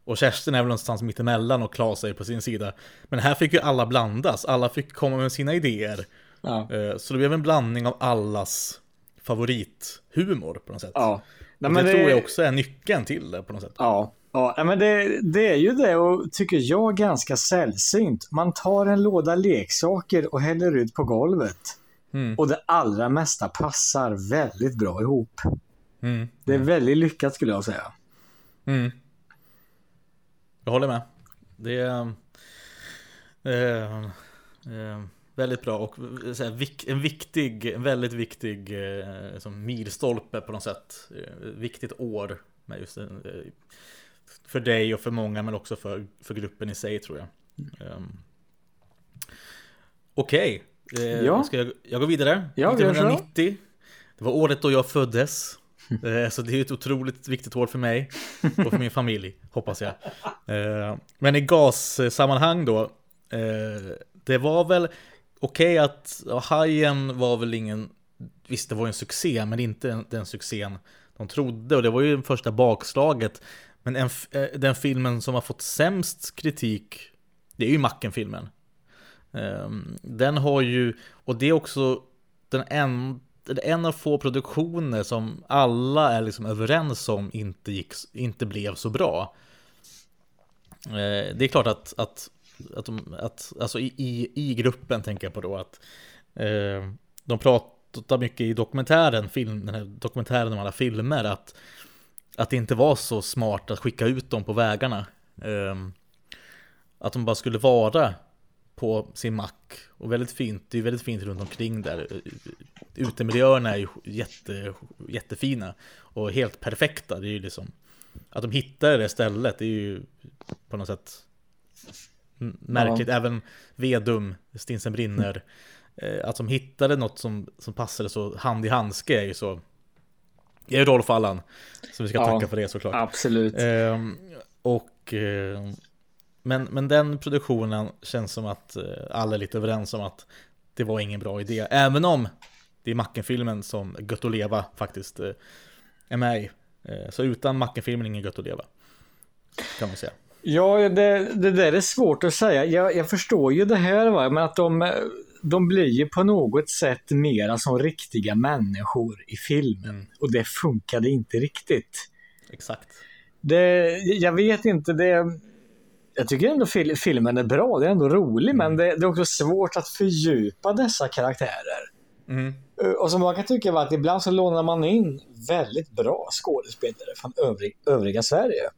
Och Kerstin är väl någonstans mittemellan och Klas är på sin sida. Men här fick ju alla blandas, alla fick komma med sina idéer. Ja. Eh, Så det blev en blandning av allas favorithumor på något sätt. Ja. Nej, men det, tror jag också är nyckeln till det på något sätt. Ja, ja men det, det är ju det och tycker jag ganska sällsynt. Man tar en låda leksaker och häller ut på golvet. Mm. Och det allra mesta passar väldigt bra ihop. Mm. Det är väldigt lyckat skulle jag säga. Mm. Jag håller med. Det är eh, eh, väldigt bra och en viktig, en väldigt viktig eh, som milstolpe på något sätt. Eh, viktigt år med just eh, för dig och för många men också för, för gruppen i sig tror jag. Um, Okej, eh, Ja. ska jag, jag går vidare. Ja, vi gör så. 1990. Det var året då jag föddes. Så det är ett otroligt viktigt år för mig och för min familj, hoppas jag. Men i gassammanhang då, det var väl okej att ja, Hajen var väl ingen, visst det var en succé, men inte den, den succén de trodde och det var ju det första bakslaget. Men en, eh, den filmen som har fått sämst kritik, det är ju Macken-filmen. Ehm, den har ju, och det är också den en, en av få produktioner som alla är liksom överens om inte, gick, inte blev så bra. Eh, det är klart att, att, att, de, att alltså i, i, i gruppen tänker jag på då att eh, de pratar mycket i dokumentären, film, den här dokumentären om alla filmer, att, att det inte var så smart att skicka ut dem på vägarna. Eh, att de bara skulle vara på sin mack. Och väldigt fint, det är väldigt fint runt omkring där. Utemiljöerna är ju jätte, jättefina och helt perfekta. Det är ju liksom att de hittar det stället, det är ju på något sätt m- märkligt. Även Vedum, Stinsen brinner. eh, Att de hittade något som, som passade så hand i handske är ju så. Det är ju Rolf Allan. Så vi ska Ja. tacka för det såklart. Absolut. Ehm, och, ehm, men, men den produktionen känns som att eh, alla är lite överens om att det var ingen bra idé. Även om det är Macken-filmen som Gött att leva faktiskt eh, är med i. Eh, så utan Macken-filmen ingen Gött att leva. Kan man säga. Ja, det, det där är svårt att säga. Jag, jag förstår ju det här, va? men att de, de blir ju på något sätt mera som riktiga människor i filmen. Och det funkade inte riktigt. Exakt. Det, jag vet inte, det... Jag tycker ändå fil, filmen är bra, det är ändå rolig, men det, det är också svårt att fördjupa dessa karaktärer. Eh, Och som man kan tycka var att ibland så lånar man in väldigt bra skådespelare från övrig, övriga Sverige.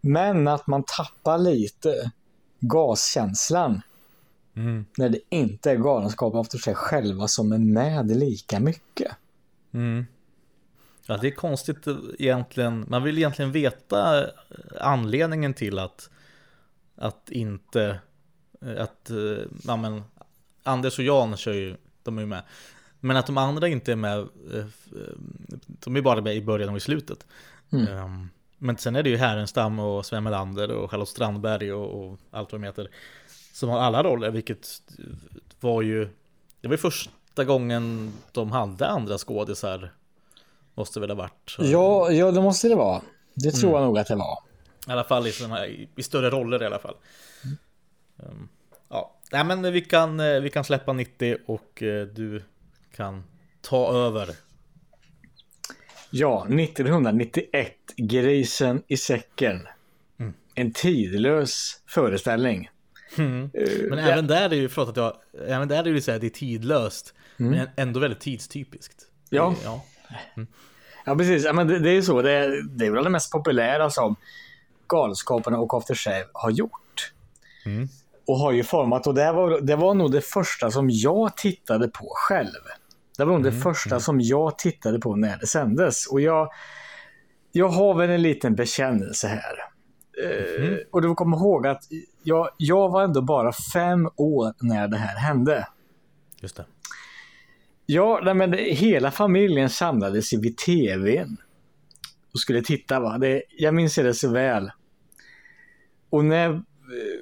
Men att man tappar lite gaskänslan när det inte är Galenskaparna efter sig själva som är med lika mycket. Ja, det är konstigt egentligen. Man vill egentligen veta anledningen till att att inte att eh, ja, men, Anders och Jan kör ju, de är ju med. Men att de andra inte är med, eh, eh, de är bara med i början och i slutet. Ehm, Men sen är det ju Härenstam och Sven Melander och Charlotte Strandberg och, och allt vad de heter. Som har alla roller, vilket var ju, det var ju första gången de hade andra skådisar. Måste väl ha varit. Ja, ja det måste det vara. Det tror jag nog att det var. I alla fall i, här, i- större roller i alla fall. Ehm, ja, Nej, men vi kan, eh, vi kan släppa 90 och eh, du kan ta över. Ja, 1991. Grisen i säcken. En tidlös föreställning. Men även där är det ju, förlåt att jag, även där är det ju så här, det är tidlöst. Men ändå väldigt tidstypiskt. Ja. ja. Ja, precis. Ja, men det, det är ju så. Det, är- det är väl det mest populära som Galenskaparna och After Shave har gjort. Och har ju format. Och det var, det var nog det första som jag tittade på själv. Det var nog det första som jag tittade på när det sändes. Och jag, jag har väl en liten bekännelse här. Eh, och du kommer ihåg att jag, jag var ändå bara fem år när det här hände. Just det. Ja, nej, men hela familjen samlades vid tvn och skulle titta. Va? Det, jag minns det så väl. Och när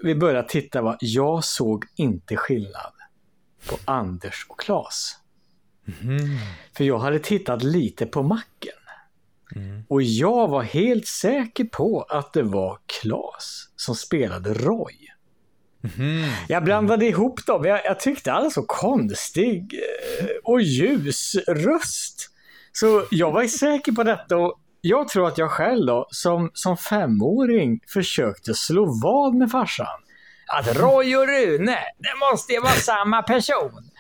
vi började titta, va? jag såg inte skillnad på Anders och Klas. För jag hade tittat lite på macken. Och jag var helt säker på att det var Klas som spelade Roy. Jag blandade ihop dem. Jag, jag tyckte han så konstig eh, och ljus röst. Så jag var säker på detta och jag tror att jag själv då, som, som femåring försökte slå vad med farsan. Att Roy och Rune, det måste ju vara samma person.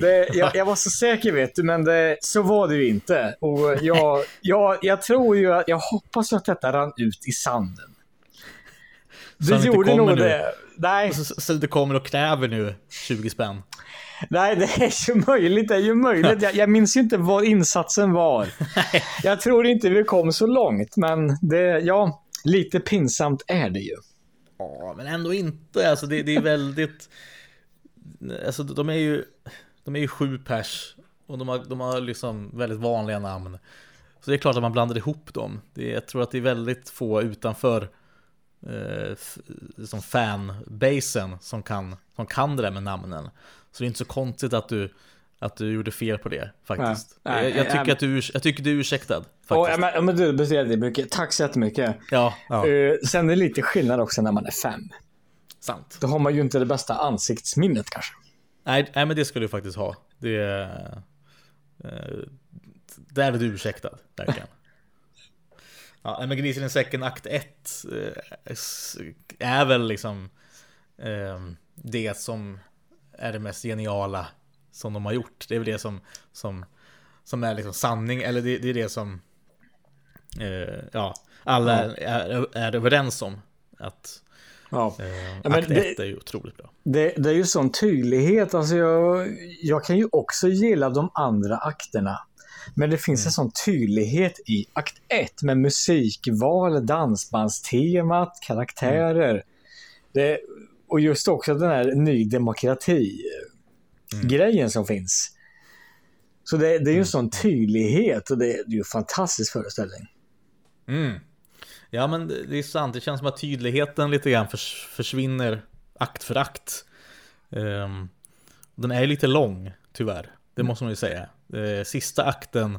Det, jag, jag var så säker vet du, men det, så var det ju inte. Och jag, jag, jag tror ju, att- jag hoppas att detta rann ut i sanden. Så Det gjorde nog det. Nej, Så, så det kommer och kräver nu 20 spänn. Nej, det är ju möjligt. Det är ju möjligt. Jag, jag minns ju inte vad insatsen var. Jag tror inte vi kom så långt, men det, ja, lite pinsamt är det ju. Ja, men ändå inte. Alltså det, det är väldigt... Alltså de är ju... De är ju sju pers. Och de har, de har liksom väldigt vanliga namn. Så det är klart att man blandar ihop dem. Det, är- jag tror att det är väldigt få utanför eh, f- som fanbasen som kan, som kan det där med namnen. Så det är inte så konstigt att du, att du gjorde fel på det faktiskt. Nej, nej, jag, jag, tycker nej. att du, jag tycker du är ursäktad. Och, Faktiskt. men, ja, men du det mycket. Tack så jättemycket. Ja, ja, Eh, sen är det lite skillnad också när man är fem. sant. Då har man ju inte det bästa ansiktsminnet kanske. Nej, nej men det skulle du faktiskt ha. Det är... Eh, där är du ursäktad, verkligen. ja, men Grisen i säcken akt 1 eh, är väl liksom eh, det som är det mest geniala som de har gjort. Det är väl det som, som, som är liksom sanning, eller det, det är det som eh, ja, alla är, är, är överens om. Att Ja. eh, akt det- 1 är ju otroligt bra. Det, det är ju sån tydlighet. Alltså jag, jag kan ju också gilla de andra akterna. Men det finns en sån tydlighet i akt 1 med musikval, dansbandstemat, karaktärer. Det, och just också den här ny demokrati-grejen som finns. Så det, det är ju en sån tydlighet och det, det är ju en fantastisk föreställning. Mm. Ja men det är sant, det känns som att tydligheten lite grann försvinner akt för akt. Ehm, den är ju lite lång, tyvärr. Det måste man ju säga. Eh, sista akten,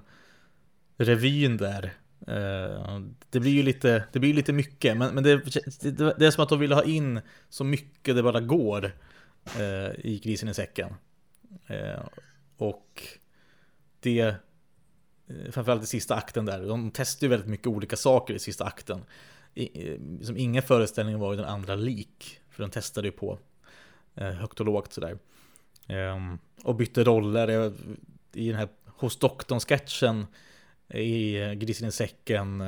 revyn där. Eh, det blir ju lite, det blir lite mycket, men, men det, det, det är som att de vill ha in så mycket det bara går eh, i Grisen i säcken. Och det Eh, framförallt i sista akten där. De testar ju väldigt mycket olika saker i sista akten. I, som ingen föreställning var ju den andra lik. För den testade ju på eh, högt och lågt sådär. Ehm, och bytte roller i den här hos doktorn-sketchen i eh, Grisen i säcken.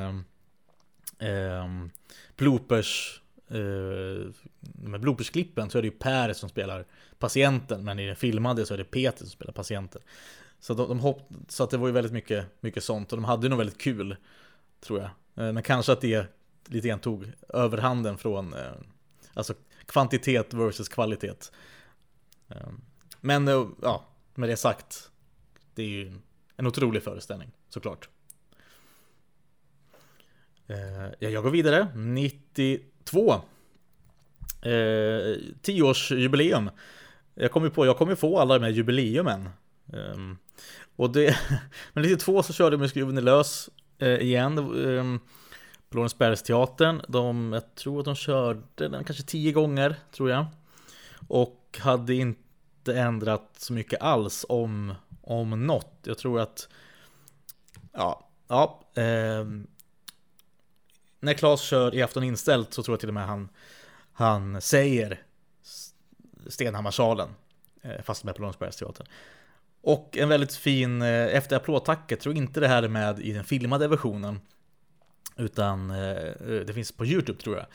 Um, bloopers uh, med bloopersklippen så är det ju Per som spelar patienten men i den filmade så är det Peter som spelar patienten. Så, de, de hopp, så att det var ju väldigt mycket, mycket sånt och de hade nog väldigt kul tror jag. Eh, men kanske att det lite grann tog överhanden från eh, alltså kvantitet versus kvalitet. Eh, men ja, med det sagt, det är ju en otrolig föreställning såklart. Jag går vidare, 92 eh, Tioårsjubileum Jag kommer på, jag kommer få alla de här jubileumen um, och det, men 92 så körde de skruven lös eh, igen. Eh, På Lorensbergsteatern de, Jag tror att de körde den kanske tio gånger, tror jag. Och hade inte ändrat så mycket alls om, om något. Jag tror att Ja, ja eh, när Klas kör i afton inställt så tror jag till och med han, han säger Stenhammarsalen, eh, fast med på Lorensbergsteatern. Och en väldigt fin, eh, efter applådtacket, tror inte det här är med i den filmade versionen, utan eh, eh det finns på YouTube tror jag,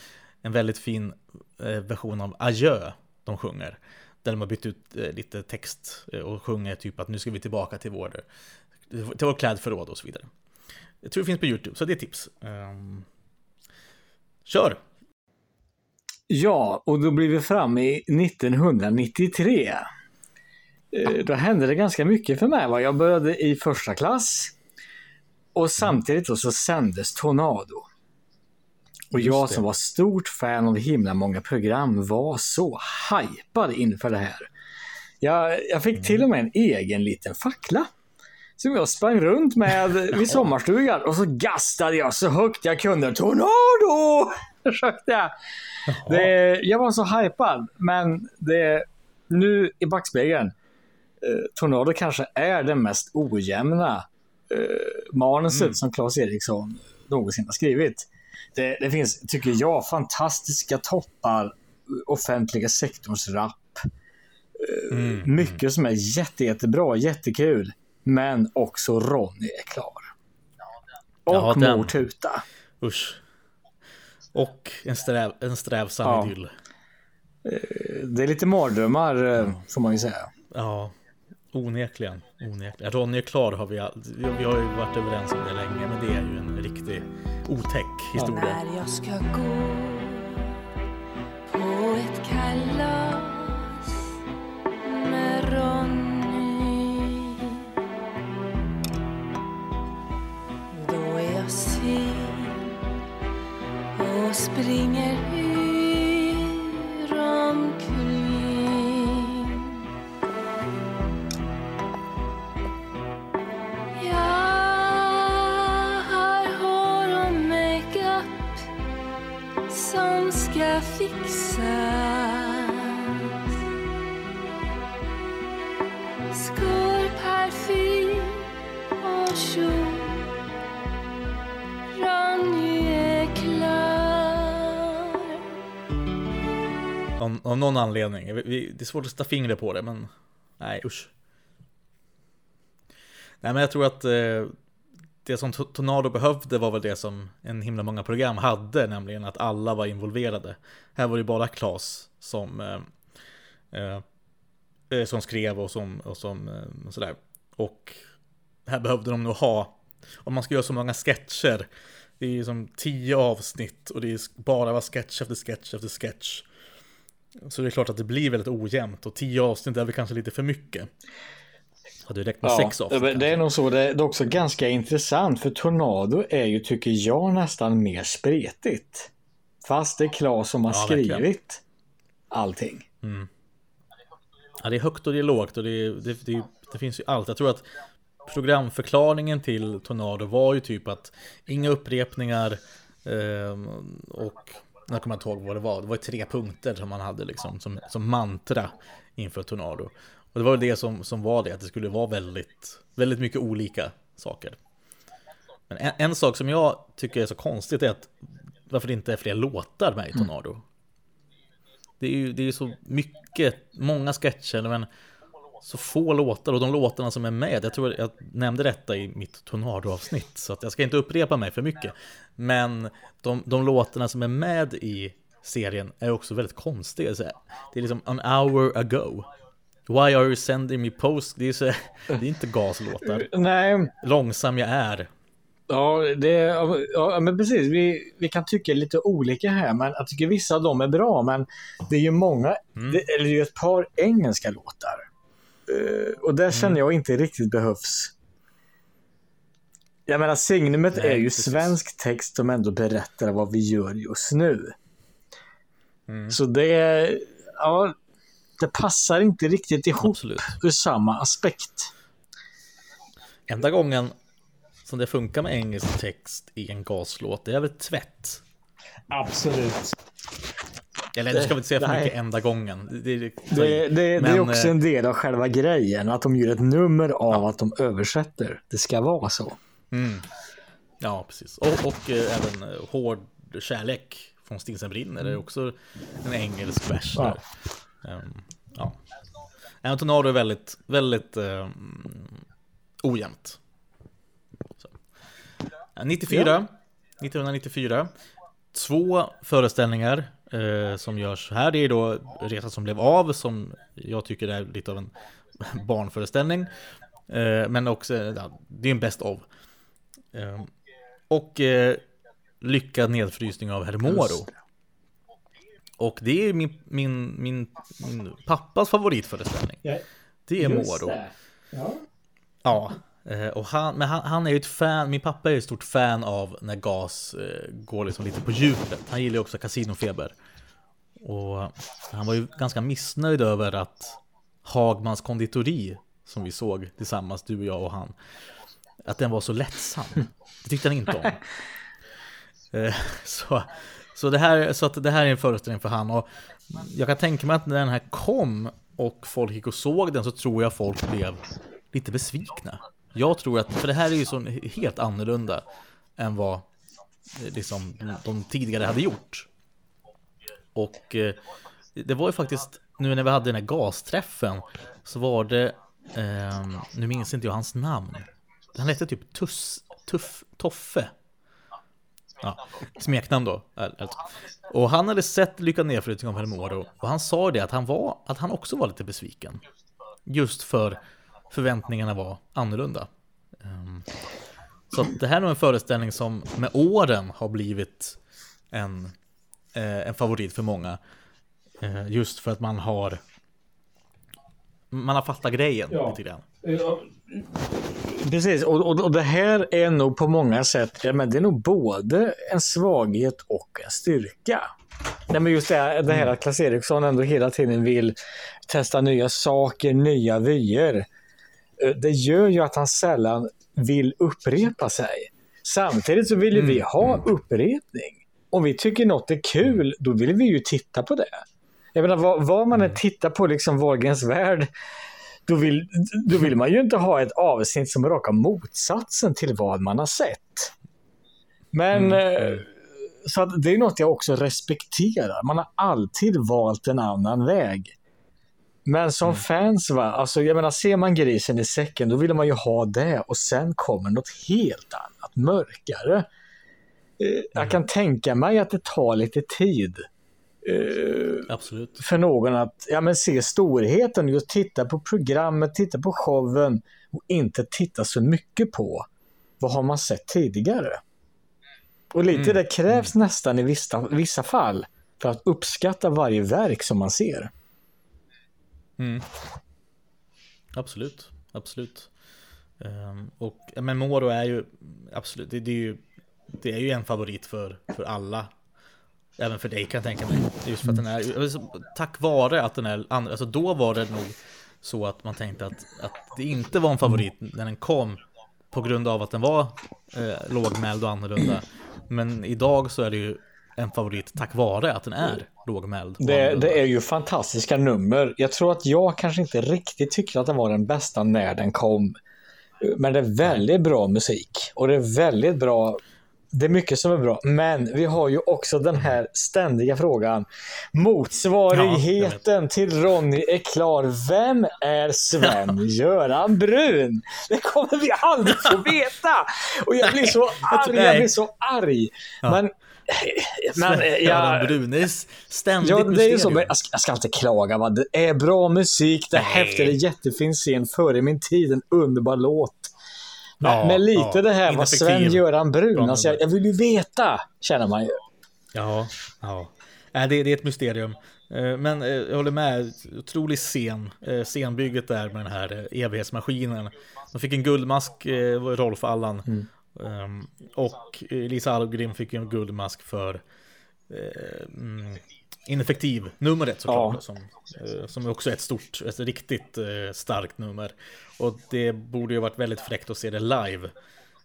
en väldigt fin eh, version av Adjö de sjunger. Där de har bytt ut eh, lite text och sjunger typ att nu ska vi tillbaka till vår, till vår klädförråd och så vidare. Jag tror det finns på YouTube, så det är tips. Um, Kör! Ja, och då blir vi framme i 1993. Eh, då hände det ganska mycket för mig. Jag började i första klass och samtidigt då så sändes Tornado. Och jag som var stort fan av himla många program var så hypad inför det här. Jag, jag fick till och med en egen liten fackla. Som jag sprang runt med vid sommarstugan och så gastade jag så högt jag kunde. Tornado! Försökte jag. Det, jag var så hypad. Men det, nu i backspegeln. Eh, Tornado kanske är det mest ojämna eh, manuset mm. som Claes Eriksson någonsin har skrivit. Det, det, finns, tycker jag, fantastiska toppar. Offentliga sektorns rap. Eh, mm. Mycket som är jätte, jättebra, jättekul. Men också Ronny är klar. Och ja, den. Mor Tuta. Usch. Och en, sträv, en strävsam ja. idyll. Eh, det är lite mardrömmar eh, får man ju säga. Ja, onekligen. onekligen. Ronny är klar har vi, vi har ju varit överens om det länge, men det är ju en riktig otäck historia. När jag ska gå på ett kalas med Ronny springer yr ska fixas. Skor, parfym och kjol Ronny är Av, av någon anledning. Vi, det är svårt att sätta fingret på det, men nej usch. Nej, men jag tror att eh, det som Tornado behövde var väl det som en himla många program hade, nämligen att alla var involverade. Här var det bara Klas som, eh, eh, eh, som skrev och som, och som eh, sådär. Och här behövde de nog ha, om man ska göra så många sketcher, det är ju som tio avsnitt och det är bara var sketch efter sketch efter sketch. Så det är klart att det blir väldigt ojämnt och tio avsnitt är väl kanske lite för mycket. Hade räckt med ja, sex avsnitt. Det kanske. är nog så. Det är också ganska intressant för Tornado är ju, tycker jag, nästan mer spretigt. Fast det är Klas som har ja, skrivit verkligen. allting. Mm. Ja, det är högt och det är lågt och det, det, det, det finns ju allt. Jag tror att programförklaringen till Tornado var ju typ att inga upprepningar eh, och jag kommer inte ihåg vad det var. Det var tre punkter som man hade liksom som, som mantra inför Tornado. Och det var det som, som var det, att det skulle vara väldigt, väldigt mycket olika saker. Men en, en sak som jag tycker är så konstigt är att varför det inte är fler låtar med i mm. Tornado. Mm. Det är ju det är så mycket, många sketcher, men så få låtar och de låtarna som är med, jag tror jag nämnde detta i mitt Tornado-avsnitt så att jag ska inte upprepa mig för mycket. Men de, de låtarna som är med i serien är också väldigt konstiga. Det är liksom an hour ago. Why are you sending me post? Det är, så, det är inte gaslåtar. Nej, Långsam jag är. ja, det, ja men precis. Vi, vi kan tycka lite olika här, men jag tycker vissa av dem är bra. Men det är ju många, det, eller det är ju ett par engelska låtar. Eh, och där känner jag inte riktigt behövs. Jag menar, signumet Nej, är ju precis. svensk text som ändå berättar vad vi gör just nu. Så det, är- ja, det passar inte riktigt ihop Absolut. ur samma aspekt. Enda gången som det funkar med engelsk text i en gaslåt, det är väl tvätt. Absolut. Eller nu ska vi inte säga för Nej. mycket enda gången. Det, det, Det, det, det är Men, också eh, en del av själva grejen, att de gör ett nummer av att de översätter. Det ska vara så. Ja, precis. Och, och eh, även eh, Hård kärlek från Stinsen brinner. Det är också en engelsk vers. Ja. Ehm, ja. En tornado är väldigt, väldigt um, ojämnt. Så. Eh, 94, 1994. Två föreställningar eh, som görs här. Det är då Resan som blev av som jag tycker är lite av en barnföreställning. Eh, men också, ja, det är en best of. Eh, och eh, Lyckad nedfrysning av Hermoro. Och det är min, min, min, min pappas favoritföreställning. Det är Moro. Ja. eh, Och han, men han, han är ju ett fan, min pappa är ju ett stort fan av när gas eh, går liksom lite på djupet. Han gillar ju också kasinofeber. Och han var ju ganska missnöjd över att Hagmans konditori, som vi såg tillsammans, du och jag och han, att den var så lättsam. Det tyckte han inte om. Eh, så, så, det här, så att det här är en föreställning för han. Och jag kan tänka mig att när den här kom och folk gick och såg den så tror jag folk blev lite besvikna. Jag tror att, för det här är ju så helt annorlunda än vad eh, liksom, de tidigare hade gjort. Och eh, det var ju faktiskt, nu när vi hade den här gasträffen, så var det, eh, nu minns inte jag hans namn. Han hette typ Tuss, Tuff, Toffe. Ja, smeknamn då. alltså. Och han hade sett Lyckad nedflyttning av Helmoro och han sa det att han var, att han också var lite besviken. Just för förväntningarna var annorlunda. Ehm, Så det här är nog en föreställning som med åren har blivit en, eh, en favorit för många. Eh, Just för att man har man har fattat grejen lite grann. Precis, och, och, och det här är nog på många sätt, ja, men det är nog både en svaghet och en styrka. Nej, men just det, här- det här att Klas Eriksson ändå hela tiden vill testa nya saker, nya vyer. Eh, Det gör ju att han sällan vill upprepa sig. Samtidigt så vill ju vi ha upprepning. Om vi tycker något är kul, då vill vi ju titta på det. Jag menar, vad, vad man än tittar på, liksom Wahlgrens värld, då vill, då vill man ju inte ha ett avsnitt som är raka motsatsen till vad man har sett. Men eh, så att det är något jag också respekterar. Man har alltid valt en annan väg. Men som fans, va, alltså jag menar, ser man grisen i säcken, då vill man ju ha det och sen kommer något helt annat, mörkare. Eh, Jag kan tänka mig att det tar lite tid Absolut. för någon att ja, men se storheten, just titta på programmet, titta på showen och inte titta så mycket på vad har man sett tidigare. Och lite det krävs nästan i vissa, vissa fall för att uppskatta varje verk som man ser. Absolut, absolut. Ehm, och men Moro är ju absolut, det, det, är ju, det är ju en favorit för, för alla. Även för dig kan jag tänka mig. Just för att den är, alltså, tack vare att den är, alltså då var det nog så att man tänkte att, att det inte var en favorit när den kom. På grund av att den var eh, lågmäld och annorlunda. Men idag så är det ju en favorit tack vare att den är lågmäld. Det, det är ju fantastiska nummer. Jag tror att jag kanske inte riktigt tyckte att den var den bästa när den kom. Men det är väldigt bra musik och det är väldigt bra det är mycket som är bra, men vi har ju också den här ständiga frågan. Motsvarigheten till Ronny är klar. Vem är Sven-Göran Brun? Det kommer vi aldrig få veta! Och jag blir så arg, jag blir så arg. Men men Göran jag, Brun, det är ständigt ja, det är så, men jag ska, jag ska inte klaga. Va? Det är bra musik, det är häftigt, det är jättefin scen, före min tid, en underbar låt. Men, Ja, men lite ja, det här ineffektiv. Sven-Göran Brun. Alltså, jag, vill ju veta, känner man ju. Ja, ja. Nej, det, det är ett mysterium. Eh, Men eh, jag håller med, otrolig scen. Eh, Scenbygget där med den här evighetsmaskinen. De fick en guldmask, Rolf Allan. Mm. Ehm, Och Lisa Almgren fick en guldmask för ineffektiv numret såklart. Ja. Som, eh, som också är ett stort, ett riktigt eh, starkt nummer. Och det borde ju varit väldigt fräckt att se det live.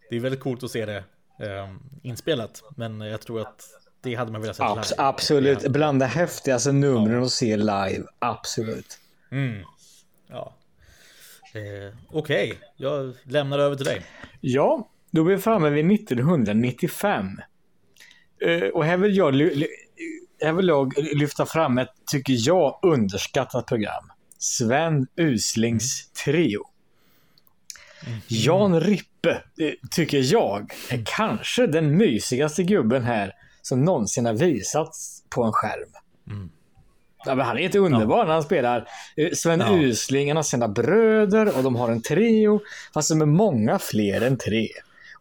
Det är väldigt coolt att se det eh, inspelat. Men jag tror att det hade man velat se Abs- live. absolut, Ja. bland de häftigaste numren att se live. Absolut. Mm. Ja. Eh, Okej, jag lämnar över till dig. Ja, då är vi framme vid 1995. Eh, Och här vill jag, här vill jag lyfta fram ett, tycker jag, underskattat program. Sven Uslings trio. Jan Rippe, eh, tycker jag, är kanske den mysigaste gubben här som någonsin har visats på en skärm. Ja, men han är inte underbar när han spelar. Eh, Sven Ja. Usling, han har sina bröder och de har en trio. Fast de är många fler än tre.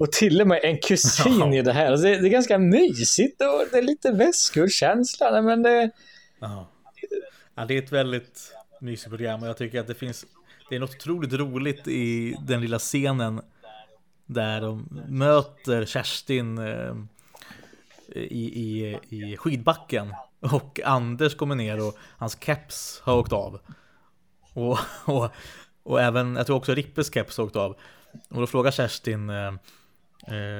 Och till och med en kusin Ja. i det här. Alltså det, det är ganska mysigt och det är lite väskurkänsla. Nej, Men det, Ja. ja, det är ett väldigt mysigt program och jag tycker att det finns Det är något otroligt roligt i den lilla scenen Där de möter Kerstin eh, i, i, i skidbacken Och Anders kommer ner och hans keps har åkt av Och, och, och även, jag tror också Rippes keps har åkt av Och då frågar Kerstin eh,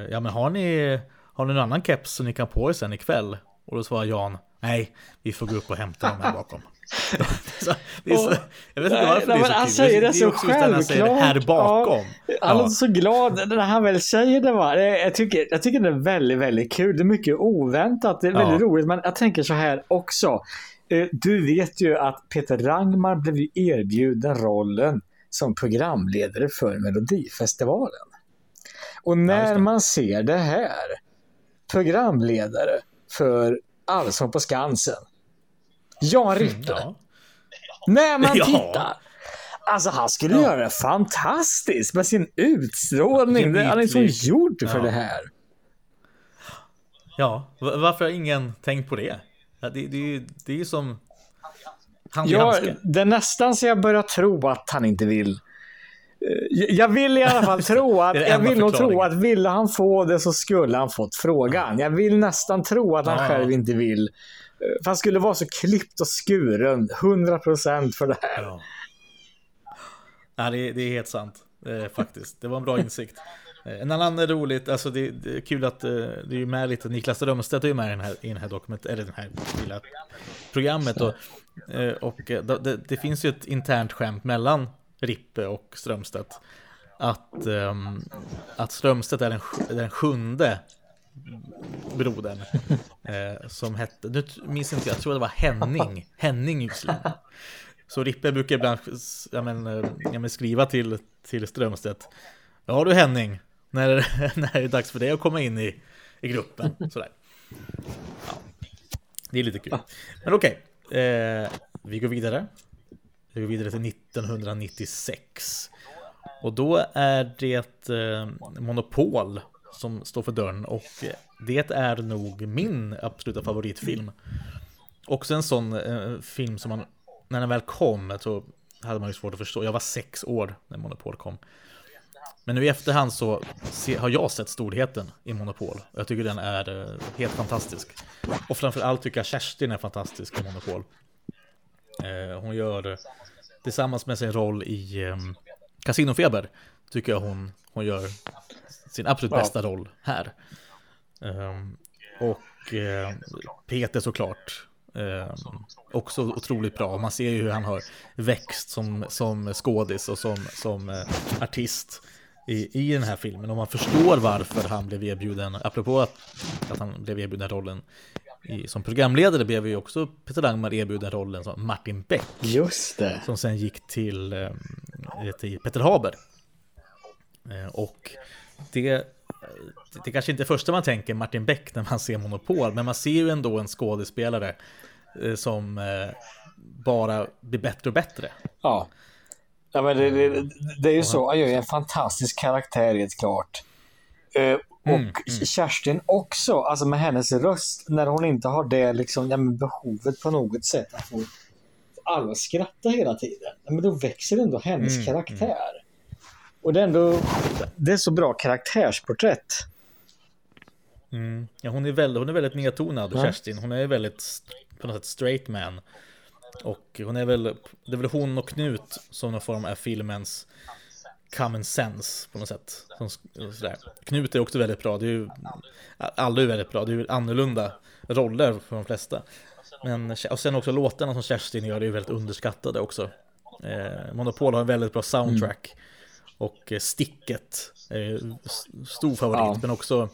Ja men har ni Har ni någon annan keps som ni kan på er sen ikväll? Och då svarar Jan Nej, vi får gå upp och hämta dem här bakom så, så, Jag vet inte varför nej, det är så han kul säger det så han säger det här självklart. bakom Ja, han Ja. är så glad när han väl säger det. Va? Jag, tycker, jag tycker det är väldigt, väldigt kul. Det är mycket oväntat. Det är Ja. väldigt roligt. Men jag tänker så här också. Eh, Du vet ju att Peter Rangmar blev ju erbjuden rollen som programledare för Melodifestivalen. Och när det. man ser det här, programledare för Allsång på Skansen, Jan Rippe, Ja. när man Ja. tittar. Alltså han skulle Ja. göra det fantastiskt med sin utstrålning. Det- han är som ytlig- gjord för Ja. det här. Ja, va- varför har ingen tänkt på det? Ja, det, det, det är ju som hand i Ja, handske. det är nästan så jag börjar tro att han inte vill. Eh, Jag vill i alla fall tro att, jag vill nog tro att ville han få det så skulle han fått frågan. Jag vill nästan tro att han Ja. själv inte vill. Eh, För han skulle vara så klippt och skuren, 100% för det här. Ja. Ja, det, är- det är helt sant eh, faktiskt. Det var en bra insikt. Eh, En annan är roligt, alltså det, det är kul att eh, det är med lite, Niklas Rönnstedt är ju med i den här, i den här dokument, eller den här lilla programmet och, och det, det finns ju ett internt skämt mellan Rippe och Strömstedt att, ehm, att Strömstedt är den, den sjunde brodern eh, som hette, nu minns inte jag, jag tror det var Henning, Henning Jusling. Så Rippe brukar ibland ja, men, eh, ja, men skriva till, till Strömstedt. Ja du Henning, när, när är det dags för dig att komma in i, i gruppen? Sådär. Ja, det är lite kul. Men okej, eh, vi går vidare. Vi går vidare till 1996. Och då är det eh, Monopol som står för dörren och det är nog min absoluta favoritfilm. Också en sån eh, film som man, när den väl kom, så hade man ju svårt att förstå. Jag var sex år när Monopol kom. Men nu i efterhand så har jag sett storheten i Monopol. Och jag tycker den är eh, helt fantastisk. Och framförallt tycker jag Kerstin är fantastisk i Monopol. Eh, hon gör, tillsammans med sin roll i eh, Casinofeber, tycker jag hon, hon gör sin absolut bästa roll här. Ehm, och eh, Peter såklart. Eh, också otroligt bra. Man ser ju hur han har växt som, som skådis och som, som eh, artist. i, i den här filmen och man förstår varför han blev erbjuden, apropå att, att han blev erbjuden rollen i, som programledare blev ju också Peter Langmar erbjuden rollen som Martin Beck. Just det. Som sen gick till, eh, till Peter Haber. Eh, och det, det kanske inte är första man tänker Martin Beck när man ser Monopol, men man ser ju ändå en skådespelare eh, som eh, bara blir bättre och bättre. Ja. Ja, men det, det, det är ju så. Han gör ju en fantastisk karaktär helt klart. Eh, och Mm, mm. Kerstin också, alltså med hennes röst, när hon inte har det liksom, ja, men behovet på något sätt att få alla att skratta hela tiden. Men då växer ändå hennes Mm, karaktär. Och det är ändå, det är så bra karaktärsporträtt. Mm. Ja, hon, är väldigt, hon är väldigt nedtonad, Ja. Kerstin. Hon är väldigt på något sätt straight man. Och hon är väl, det är väl hon och Knut som någon form är filmens common sense på något sätt. Som, sådär. Knut är också väldigt bra. Det är ju, alla är väldigt bra. Det är ju annorlunda roller för de flesta. Men, och sen också låtarna som Kerstin gör är ju väldigt underskattade också. Eh, Monopol har en väldigt bra soundtrack. Och eh, Sticket är stor favorit. Ja. Men också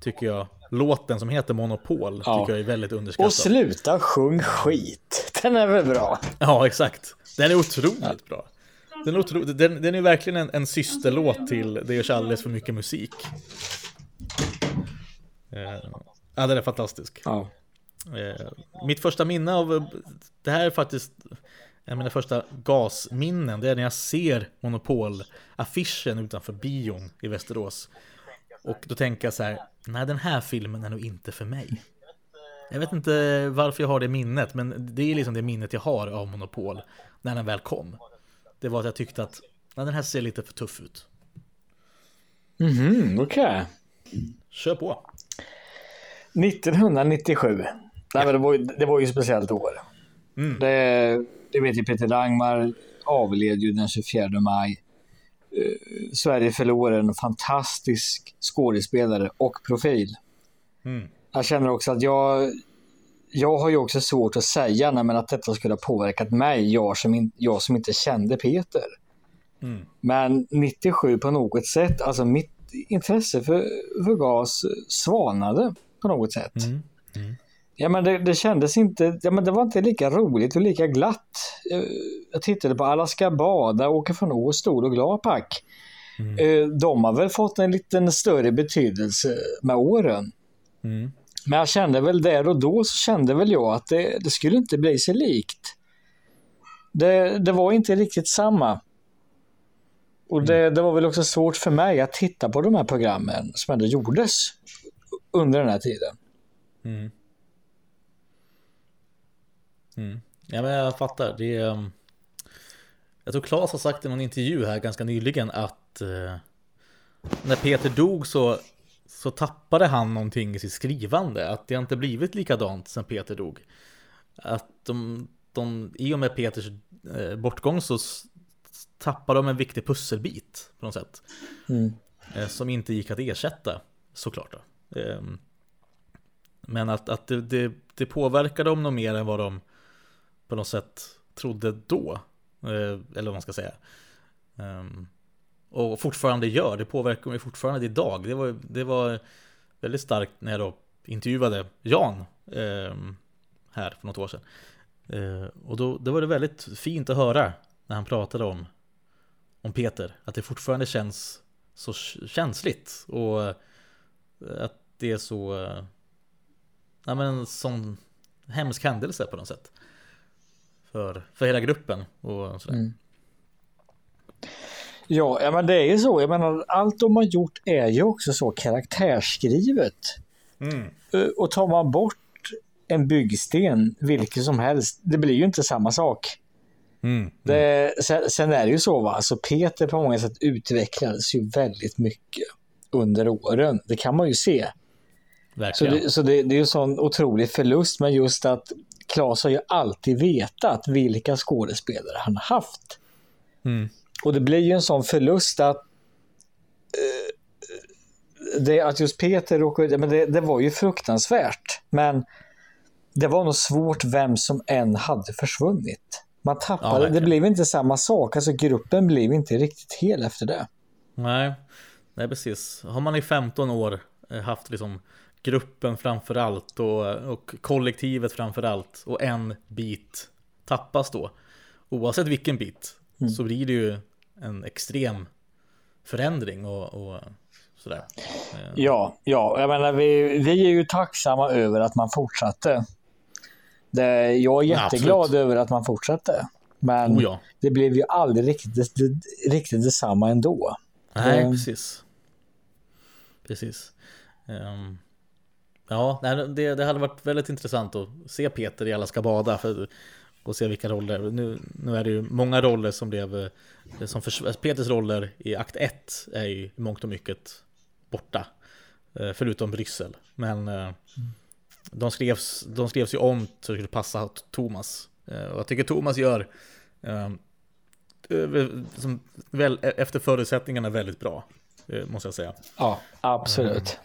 tycker jag låten som heter Monopol Ja. tycker jag är väldigt underskattad. Och sluta sjung skit. Den är väl bra? Ja, exakt. Den är otroligt bra. Den är, otro... den, den är verkligen en, en systerlåt till Det görs alldeles för mycket musik. Eh, ja, den är fantastisk. Ja. Eh, mitt första minne av det här är faktiskt en av mina första gasminnen. Det är när jag ser Monopol-affischen utanför bion i Västerås. Och då tänker jag så här, nej den här filmen är nog inte för mig. Jag vet inte varför jag har det minnet, men det är liksom det minnet jag har av Monopol när den väl kom. Det var att jag tyckte att nej, den här ser lite för tuff ut. Mhm, okej. Kör på. 1997. Nej, men det, var, ju- det var ju ett speciellt år. Mm. Det, det vet ju Peter Langmar avled ju den 24 maj. Eh, Sverige förlorade en fantastisk skådespelare och profil. Mm. Jag känner också att jag, jag har ju också svårt att säga nej, men att detta skulle ha påverkat mig, jag som, in, jag som inte kände Peter. Mm. Men 97 på något sätt, alltså mitt intresse för, för gas svanade på något sätt. Mm. Ja, men det, det kändes inte, ja, men det var inte lika roligt och lika glatt. Eh, Jag tittade på Alla ska bada, åker från Åre, stor och glad pack. Eh, De har väl fått en liten större betydelse med åren. Mm. Men jag kände väl där och då så kände väl jag att det, det skulle inte bli sig likt. Det, det var inte riktigt samma. Och det, det var väl också svårt för mig att titta på de här programmen som ändå gjordes under den här tiden. Mm. Mm. Ja men jag fattar. Det är, um, jag tror Claes har sagt i någon intervju här ganska nyligen att eh, när Peter dog så, så tappade han någonting i sitt skrivande. Att det inte blivit likadant sen Peter dog. Att de, de i och med Peters eh, bortgång så tappade de en viktig pusselbit på något sätt. Mm. Eh, som inte gick att ersätta såklart. Då. Ehm, men att, att det, det, det påverkar dem nog mer än vad de på något sätt trodde då. Eh, eller vad man ska säga. Ehm, och fortfarande gör. Det påverkar mig fortfarande idag. Det var, det var väldigt starkt när jag då intervjuade Jan eh, här för något år sedan. Eh, och då, då var det väldigt fint att höra när han pratade om, om Peter. Att det fortfarande känns så känsligt. Och eh, att det är så... Eh, ja men en sån hemsk händelse på något sätt. För, för hela gruppen och sådär. Mm. Ja, men det är ju så. Jag menar, allt de har gjort är ju också så karaktärsskrivet. Mm. Eh, Och tar man bort en byggsten, vilken som helst, det blir ju inte samma sak. Mm. Det, sen, sen är det ju så, va? Alltså Peter på många sätt utvecklades ju väldigt mycket under åren. Det kan man ju se. Så, det, så det, det är ju en sån otrolig förlust, men just att Claes har ju alltid vetat vilka skådespelare han har haft. Mm. Och det blir ju en sån förlust att eh, det, att just Peter råkade, men det, det var ju fruktansvärt. Men det var nog svårt vem som än hade försvunnit. Man Ja, tappade, det verkligen. blev inte samma sak. Alltså gruppen blev inte riktigt hel efter det. Nej, nej precis. Har man i 15 år eh, haft liksom gruppen framför allt och, och kollektivet framför allt och en bit tappas då. Oavsett vilken bit Mm. så blir det ju en extrem förändring och, och sådär. Eh, Ja, ja, jag menar vi, vi är ju tacksamma över att man fortsatte. Det, jag är Ja, jätteglad absolut. över att man fortsatte. Men Oh ja. det blev ju aldrig riktigt, riktigt detsamma ändå. Nej, Eh. precis. Precis. Ehm, ja, det, det hade varit väldigt intressant att se Peter i Alla ska bada för, och se vilka roller. Nu, nu är det ju många roller som blev eh, som förs- Peters roller i akt 1 är ju i mångt och mycket borta. eh, Förutom Bryssel. Men eh, de skrevs, de skrevs ju om så det skulle passa Thomas. Eh, Och jag tycker Thomas gör som väl, efter förutsättningarna väldigt bra. Måste jag säga. Ja, absolut.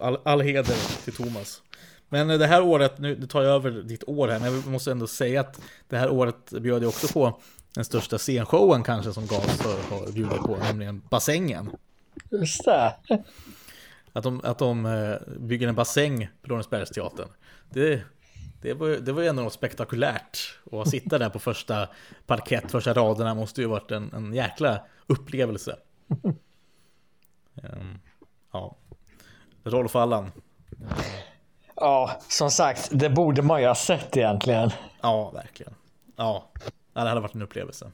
All, all heder till Thomas. Men det här året, nu nu tar jag över ditt år här, men jag måste ändå säga att det här året bjöd jag också på den största scenshowen kanske som Gas har har bjudit på, nämligen bassängen. Just det. Att de, att de eh, bygger en bassäng på Lorensbergsteatern. Det, det, var, det var ju ändå något spektakulärt. Och att sitta där på första parkett, första raderna måste ju varit en, en jäkla upplevelse. Ehm, ja. Rolf Allan. Ja, som sagt, det borde man ju ha sett egentligen. Ja, verkligen. Ja, det hade varit en upplevelse.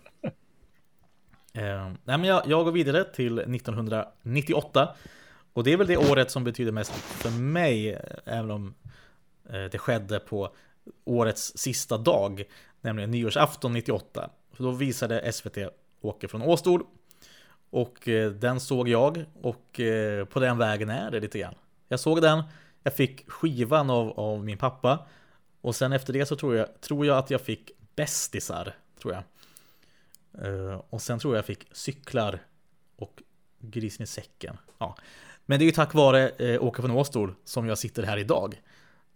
Eh, nej, men jag, jag går vidare till 1998. Och det är väl det året som betyder mest för mig, även om eh, det skedde på årets sista dag, nämligen nyårsafton 98. För då visade SVT Åke från Åstol. Och eh, den såg jag och eh, på den vägen är det lite grann. Jag såg den, jag fick skivan av, av min pappa och sen efter det så tror jag, tror jag att jag fick bästisar, tror jag. Eh, och sen tror jag jag fick cyklar och grisen i säcken. Ja. Men det är ju tack vare eh, uh, Åka från Åstol som jag sitter här idag.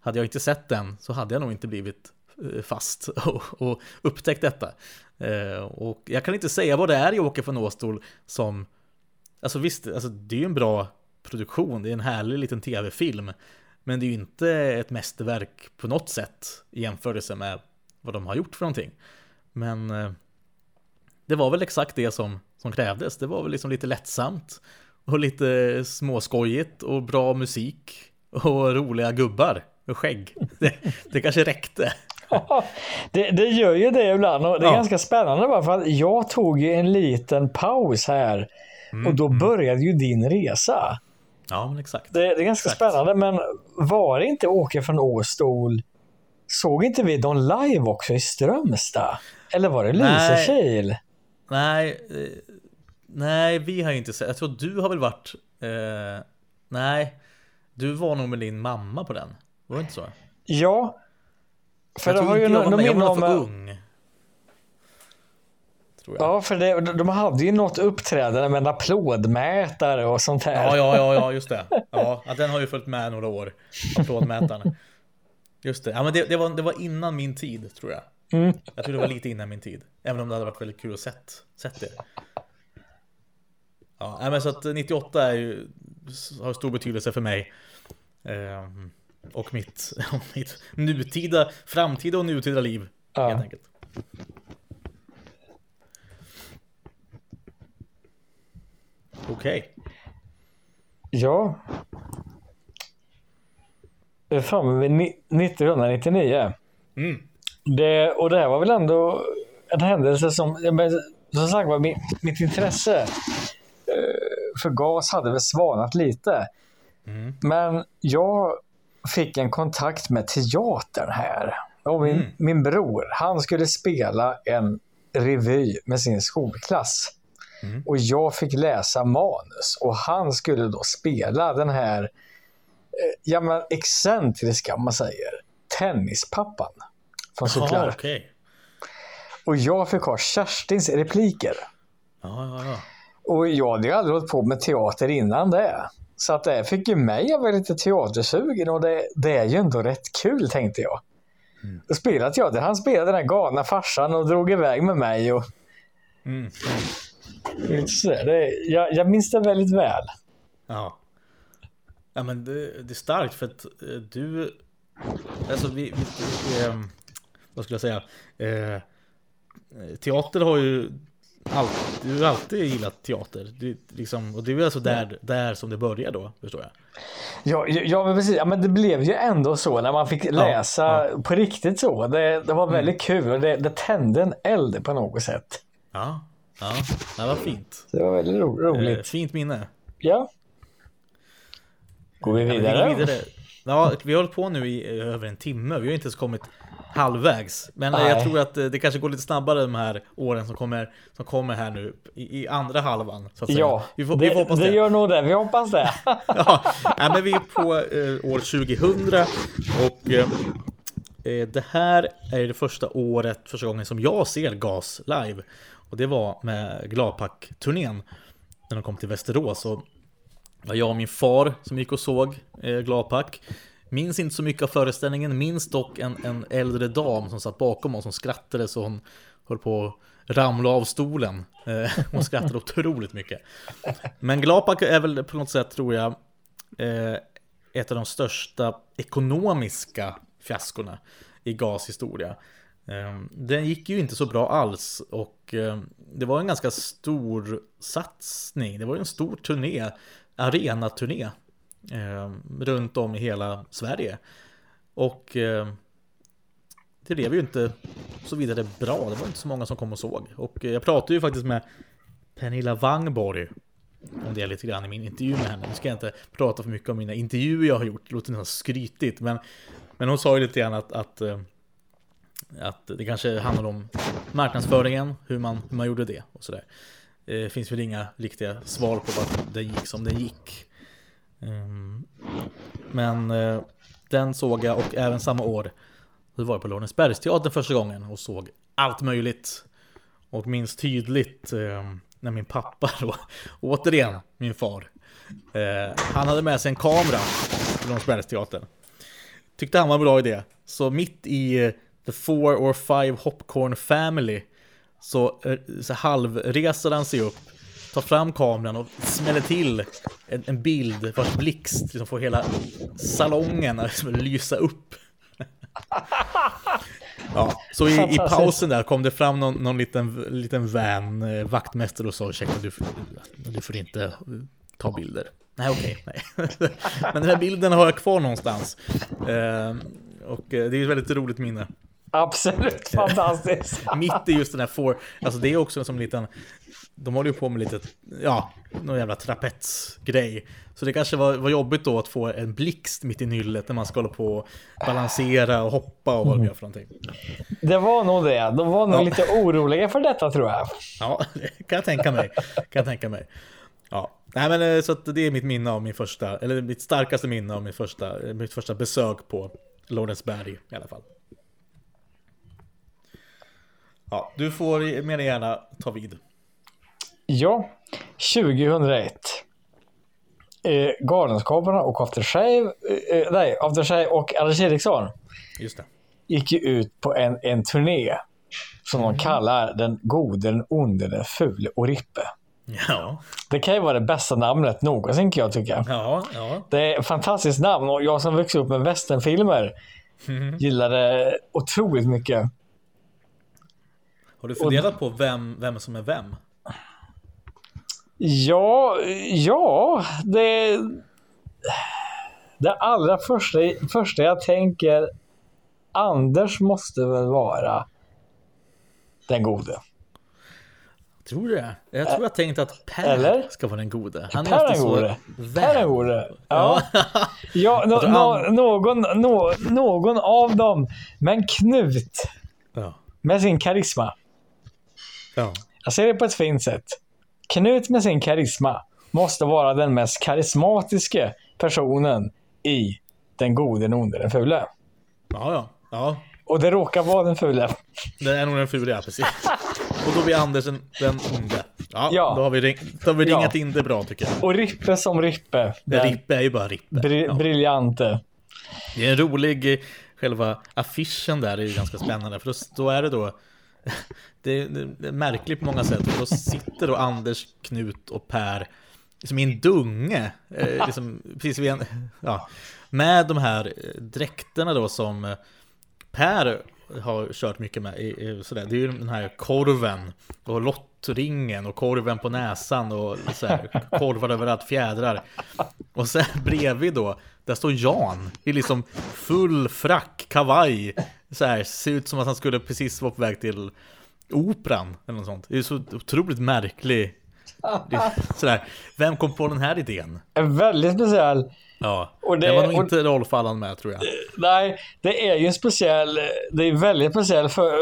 Hade jag inte sett den så hade jag nog inte blivit eh, fast och, och upptäckt detta. Eh, och jag kan inte säga vad det är i Åke von Åstol som Alltså visst, alltså det är ju en bra produktion, det är en härlig liten tv-film. Men det är ju inte ett mästerverk på något sätt i jämförelse med vad de har gjort för någonting. Men eh, det var väl exakt det som, som krävdes. Det var väl liksom lite lättsamt och lite småskojigt och bra musik och roliga gubbar och skägg. Det, det kanske räckte. det, det gör ju det ibland och det är Ja. ganska spännande bara för att jag tog ju en liten paus här och då började ju din resa. Ja, men exakt. Det, det är ganska Exakt. spännande men var det inte Åke från Åstol? Såg inte vi dem live också i Strömstad? Eller var det. Lysekil? Nej, eh, nej, vi har inte sett. Jag tror du har väl varit. Eh, nej, du var nog med din mamma på den. Var det inte så? Ja. För jag det har ju jag var någon med. Jag minne var om... nog för ung. Tror jag. Ja, för det, de hade ju något uppträdande med en applådmätare och sånt här. Ja, ja, ja, ja, just det. Ja, den har ju följt med några år. Applådmätaren. Just det. Ja, men det, det, var, det var innan min tid, tror jag. Mm. Jag tror det var lite innan min tid. Även om det hade varit väldigt kul att sett, sett det. Ja, men så att 98 är ju, har stor betydelse för mig. Ehm, och mitt, mitt nutida, framtida och nutida liv. Ja. Helt enkelt. Okej. Ja. Framme vid ni- 1999. Mm. Det, och det här var väl ändå en händelse som, men, som sagt var, mitt, mitt intresse eh, för gas hade väl svanat lite. Mm. Men jag fick en kontakt med teatern här. Och min, Mm. min bror, han skulle spela en revy med sin skolklass. Mm. Och jag fick läsa manus och han skulle då spela den här ja, men excentriska, om man säger, tennispappan från Cyklar. okej. Och jag fick ha Kerstins repliker. Ja, ja, ja. Och jag hade ju aldrig hållit på med teater innan det. Så att det fick ju mig att vara lite teatersugen och det, det är ju ändå rätt kul tänkte jag. Mm. Och spela teater. Han spelade den här galna farsan och drog iväg med mig. Och Mm. Sådär. Det, jag, jag minns det väldigt väl. Ja. Ja men det, det är starkt för att eh, du Alltså vi, vi, eh, Vad skulle jag säga eh, Teater har ju alltid, Du har alltid gillat teater det, liksom, Och det är alltså där, där som det börjar då Förstår jag Ja, ja, ja, men precis. Ja, men det blev ju ändå så när man fick läsa på riktigt så. Det, det var väldigt kul och det, det tände en eld på något sätt. Ja, ja, det var fint Det var väldigt ro, eh, roligt. Fint minne Ja. Går vi Ja, men vidare? vidare. Ja, vi har hållit på nu i över en timme. Vi har inte ens kommit halvvägs. Men eh, jag Nej. tror att eh, det kanske går lite snabbare de här åren som kommer, som kommer här nu i, i andra halvan. Så att säga. Ja, vi får, det, vi får hoppas det det. gör nog det. Vi hoppas det. Ja, men vi är på eh, år 2000 och eh, eh, det här är det första året, första gången som jag ser GAS live. Och det var med Gladpack-turnén när de kom till Västerås. Och jag och min far som gick och såg eh, Gladpack. Minns inte så mycket av föreställningen, minns dock en, en äldre dam som satt bakom oss som skrattade så hon höll på att ramla av stolen. Eh, hon skrattade otroligt mycket. Men Gladpack är väl på något sätt, tror jag, eh, ett av de största ekonomiska fiaskorna i GAS historia. Eh, Den gick ju inte så bra alls och eh, det var en ganska stor satsning. Det var ju en stor turné, arenaturné eh, runt om i hela Sverige. Och eh, det blev ju inte så vidare bra. Det var inte så många som kom och såg. Och eh, jag pratade ju faktiskt med Pernilla Wangborg om det lite grann i min intervju med henne. Nu ska jag inte prata för mycket om mina intervjuer jag har gjort, det låter nästan skrytigt. Men, men hon sa ju lite grann att, att, eh, att det kanske handlar om marknadsföringen, hur man, hur man gjorde det och sådär. Det finns väl inga riktiga svar på varför den gick som den gick. Ehm, men eh, den såg jag och även samma år så var jag på Lorensbergsteatern första gången och såg allt möjligt. Och minns tydligt eh, när min pappa då, återigen min far, eh, han hade med sig en kamera till Lorensbergsteatern. Tyckte han var en bra idé. Så mitt i eh, The Four or Five Hopcorn Family så, eh, så halvreser han sig upp, tar fram kameran och smäller till en, en bild vars blixt liksom får hela salongen att liksom lysa upp. Ja, så i, i pausen där kom det fram någon, någon liten, liten vän, eh, vaktmästare och sa ursäkta du, får- du får inte ta bilder. Nej okej, nej. Men den här bilden har jag kvar någonstans. Eh, och det är ett väldigt roligt minne. Absolut fantastiskt. Mitt i just den här får, alltså det är också som en liten, de håller ju på med lite, ja, någon jävla trapetsgrej. Så det kanske var, var jobbigt då att få en blixt mitt i nyllet när man ska hålla på och balansera och hoppa och vad de gör för någonting. Det var nog det. De var nog Ja. lite oroliga för detta tror jag. Ja, det kan jag tänka mig. Kan jag tänka mig. Ja, nej men eh, så det är mitt minne av min första, eller mitt starkaste minne av min första, mitt första besök på Lorensberg i alla fall. Ja, du får mer än gärna ta vid. Ja, 2001. Eh, Galenskaparna och After Shave, eh, eh, nej, After Shave och Anders Eriksson Just det. gick ju ut på en, en turné som de kallar Den gode, den onde, den fule och Rippe. Ja, Det kan ju vara det bästa namnet någonsin kan jag tycka. ja, ja. Det är ett fantastiskt namn och jag som växte upp med westernfilmer gillar det otroligt mycket. Har du funderat på vem, vem som är vem? Ja, ja, det... Det allra första, första jag tänker Anders måste väl vara den gode. Tror du det? Jag tror jag tänkt att Per Eller? ska vara den gode. Han Per den gode. Per den gode. Ja, ja no, no, någon, no, någon av dem. Men Knut ja. med sin karisma. Ja. Jag ser det på ett fint sätt. Knut med sin karisma måste vara den mest karismatiska personen i Den gode, den onde, den fule. Ja, ja. Ja, Och det råkar vara den fule. det är nog den fula, ja, precis. Och då blir Anders den, den onde. Ja, Ja. då har vi, ring, då har vi Ja. ringat in det bra tycker jag. Och Rippe som Rippe. Den Rippe är ju bara Rippe. bri- Ja. briljante. Det är en rolig, eh, själva affischen där är ju ganska spännande. För då, då är det då det, det är märkligt på många sätt. För då sitter då Anders, Knut och Per liksom i en dunge. Eh, liksom, precis vid en, ja, med de här eh, dräkterna då som eh, Per har kört mycket med. Sådär. Det är ju den här korven och lottringen och korven på näsan och så här, korvar överallt, fjädrar. Och sen bredvid då, där står Jan i liksom full frack, kavaj. Så här, ser ut som att han skulle precis vara på väg till operan eller något sånt. Det är så otroligt märklig. Sådär, vem kom på den här idén? En väldigt speciell. Ja, och det, det var nog inte Rolf Allan med tror jag. Nej, det är ju en speciell, det är väldigt speciell för,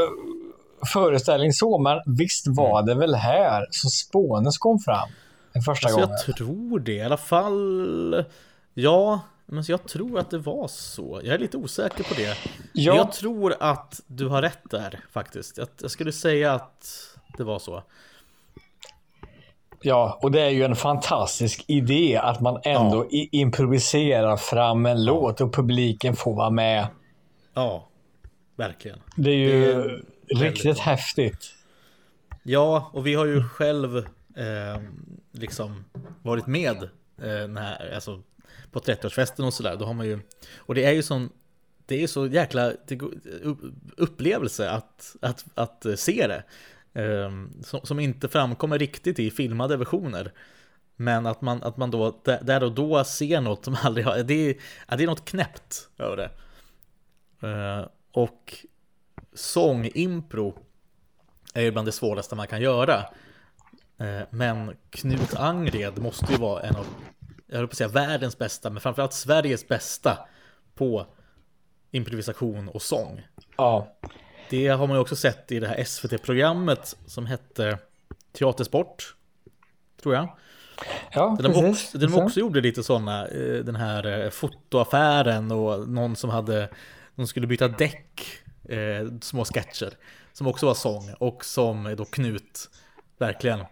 föreställning så, men visst var det väl här som Spånes kom fram den första alltså, gången? Jag tror det, i alla fall. Ja, men jag tror att det var så. Jag är lite osäker på det. Ja. Jag tror att du har rätt där faktiskt. Jag skulle säga att det var så. Ja, och det är ju en fantastisk idé att man ändå ja. improviserar fram en låt och publiken får vara med. Ja, verkligen. Det är ju det är riktigt häftigt. Ja, och vi har ju själv eh, liksom varit med eh, när, alltså, på 30-årsfesten och sådär. Då har man ju, och det är ju sån det är så jäkla upplevelse att, att, att se det. Ehm, som, som, inte framkommer riktigt i filmade versioner. Men att man, att man då där och då ser något som aldrig har, det är, det är något knäppt över det. Uh, och sångimpro är ju bland det svåraste man kan göra. Uh, men Knut Angred måste ju vara en av, jag höll på att säga världens bästa, men framförallt Sveriges bästa på improvisation och sång. Ja. Det har man ju också sett i det här SVT-programmet som hette Teatersport, tror jag. Ja, där de också, där de också gjorde lite sådana, eh, den här eh, fotoaffären och någon som hade, de skulle byta däck, eh, små sketcher, som också var sång och som då Knut verkligen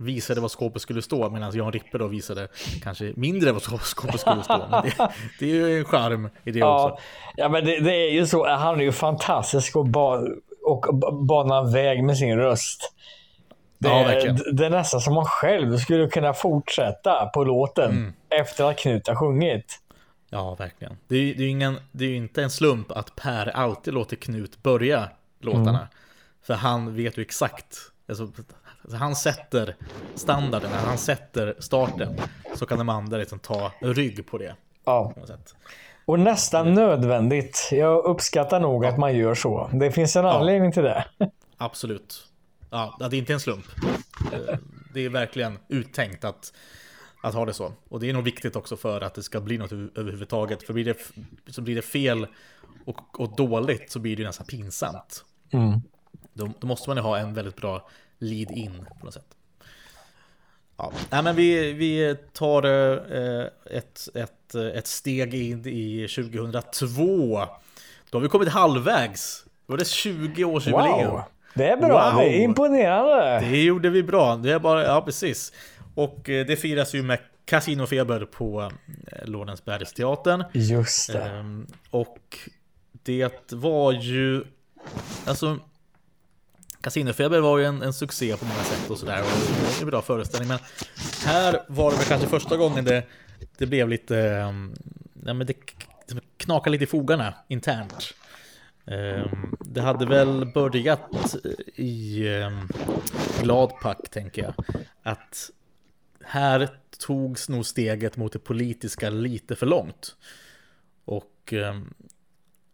visade vad skåpet skulle stå medan Jan Rippe då visade kanske mindre vad skåpet skulle stå. Men det, det är ju en charm i det ja, också. Ja, men det, det, är ju så. Han är ju fantastisk och, ba, och bana väg med sin röst. Det, ja, verkligen. det är nästan som man själv skulle kunna fortsätta på låten mm. efter att Knut har sjungit. Ja, verkligen. Det är, det är, ingen, det är inte en slump att Per alltid låter Knut börja låtarna. Mm. För han vet ju exakt Alltså, Alltså han sätter standarden, han sätter starten. Så kan de andra liksom ta rygg på det. Ja. Och nästan nödvändigt. Jag uppskattar nog att man gör så. Det finns en anledning ja. till det. Absolut. Ja, det är inte en slump. Eh, det är verkligen uttänkt att, att ha det så. Och det är nog viktigt också för att det ska bli något överhuvudtaget. För blir det, så blir det fel och, och dåligt så blir det nästan pinsamt. Mm. Då, då, måste man ju ha en väldigt bra lead in på något sätt. Ja, Nej, men vi, vi tar eh, ett, ett, ett steg in i 2002. Då har vi kommit halvvägs. Då är det 20 års jubileum. Wow. Det är bra, wow. det är imponerande. Det gjorde vi bra. Det är bara, ja precis. Och eh, det firas ju med Casinofeber på eh, Lorensbergsteatern. Just det. Ehm, och det var ju, alltså Casinofeber var ju en, en succé på många sätt och sådär. Och en bra föreställning. Men här var det väl kanske första gången det, det blev lite... Um, ja, men det knakade lite i fogarna internt. Um, det hade väl börjat i Gladpack, tänker jag. Att här togs nog steget mot det politiska lite för långt. Och ehm,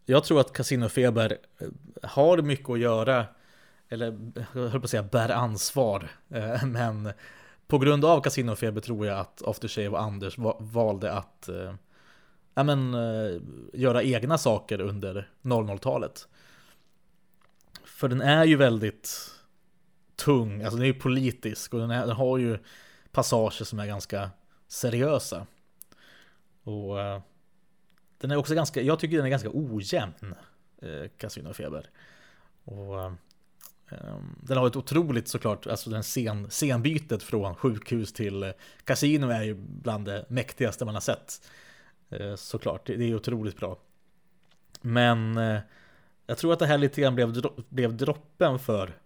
jag tror att Casinofeber eh, har mycket att göra eller jag höll på att säga bär ansvar. Eh, men på grund av Casinofeber tror jag att Aftershave och Anders valde att eh, ja, men, eh, göra egna saker under 00-talet. För den är ju väldigt tung, alltså den är ju politisk och den, är, den har ju passager som är ganska seriösa. Och den är också ganska, jag tycker den är ganska ojämn, Casino Feber. Och Ehm, den har ett otroligt såklart, alltså den scen, scenbytet från sjukhus till kasino är ju bland det mäktigaste man har sett. Såklart, det är otroligt bra. Men eh, Jag tror att det här lite grann blev, dro- blev droppen för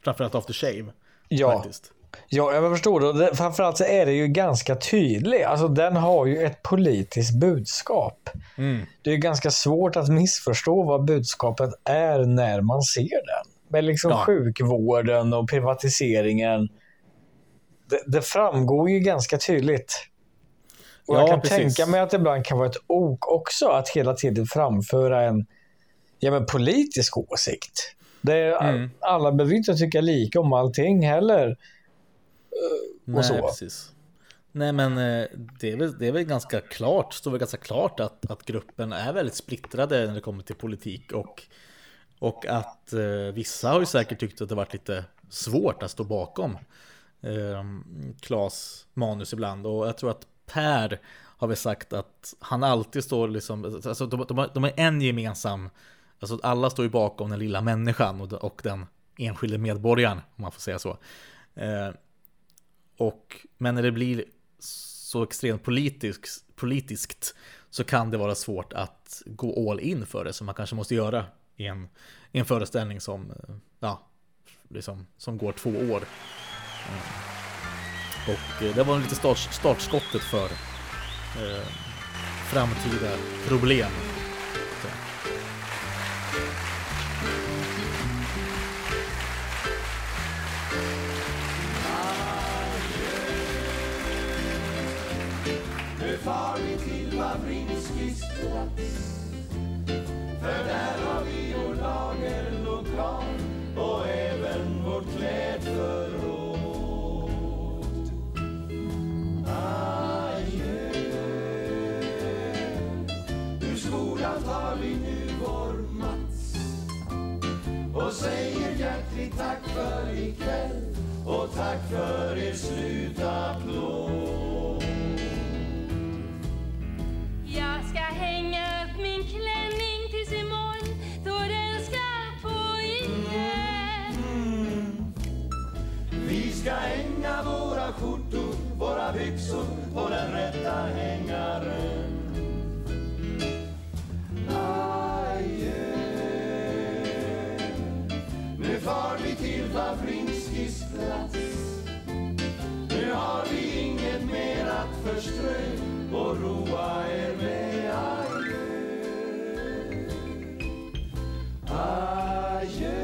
framförallt After Shave. Ja, Faktiskt. Ja jag förstår. Det. Det- Framförallt så är det ju ganska tydlig. Alltså den har ju ett politiskt budskap. Mm. Det är ganska svårt att missförstå vad budskapet är när man ser den. Men liksom Ja. sjukvården och privatiseringen. Det, det framgår ju ganska tydligt. Och Ja, jag kan precis. tänka mig att det ibland kan vara ett ok också att hela tiden framföra en ja, men politisk åsikt. Det är, Mm. Alla behöver inte tycka lika om allting heller. Nej, så. precis. Nej, men eh, det är väl, det är väl ganska klart, står väl ganska klart att, att gruppen är väldigt splittrade när det kommer till politik och, och att eh, vissa har ju säkert tyckt att det varit lite svårt att stå bakom eh, Klas manus ibland och jag tror att Per har väl sagt att han alltid står liksom, alltså de, de, de är en gemensam, alltså alla står ju bakom den lilla människan och, och den enskilde medborgaren, om man får säga så. Eh, och, men när det blir så extremt politiskt, politiskt så kan det vara svårt att gå all in för det som man kanske måste göra i en, i en föreställning som, eh, ja, liksom, som går två år. Eh, och eh, det var lite start, startskottet för eh, framtida problem. Plats. För där har vi vår lagerlokal och även vårt klädförråd. Adjö, ur skolan tar vi nu vår Mats och säger hjärtligt tack för ikväll och tack för er slutapplåd. ska hänga våra skjortor, våra byxor på den rätta hängaren. Adjö. Nu far vi till Wawrinskis plats. Nu har vi inget mer att förströ och roa er med. Adjö. Adjö.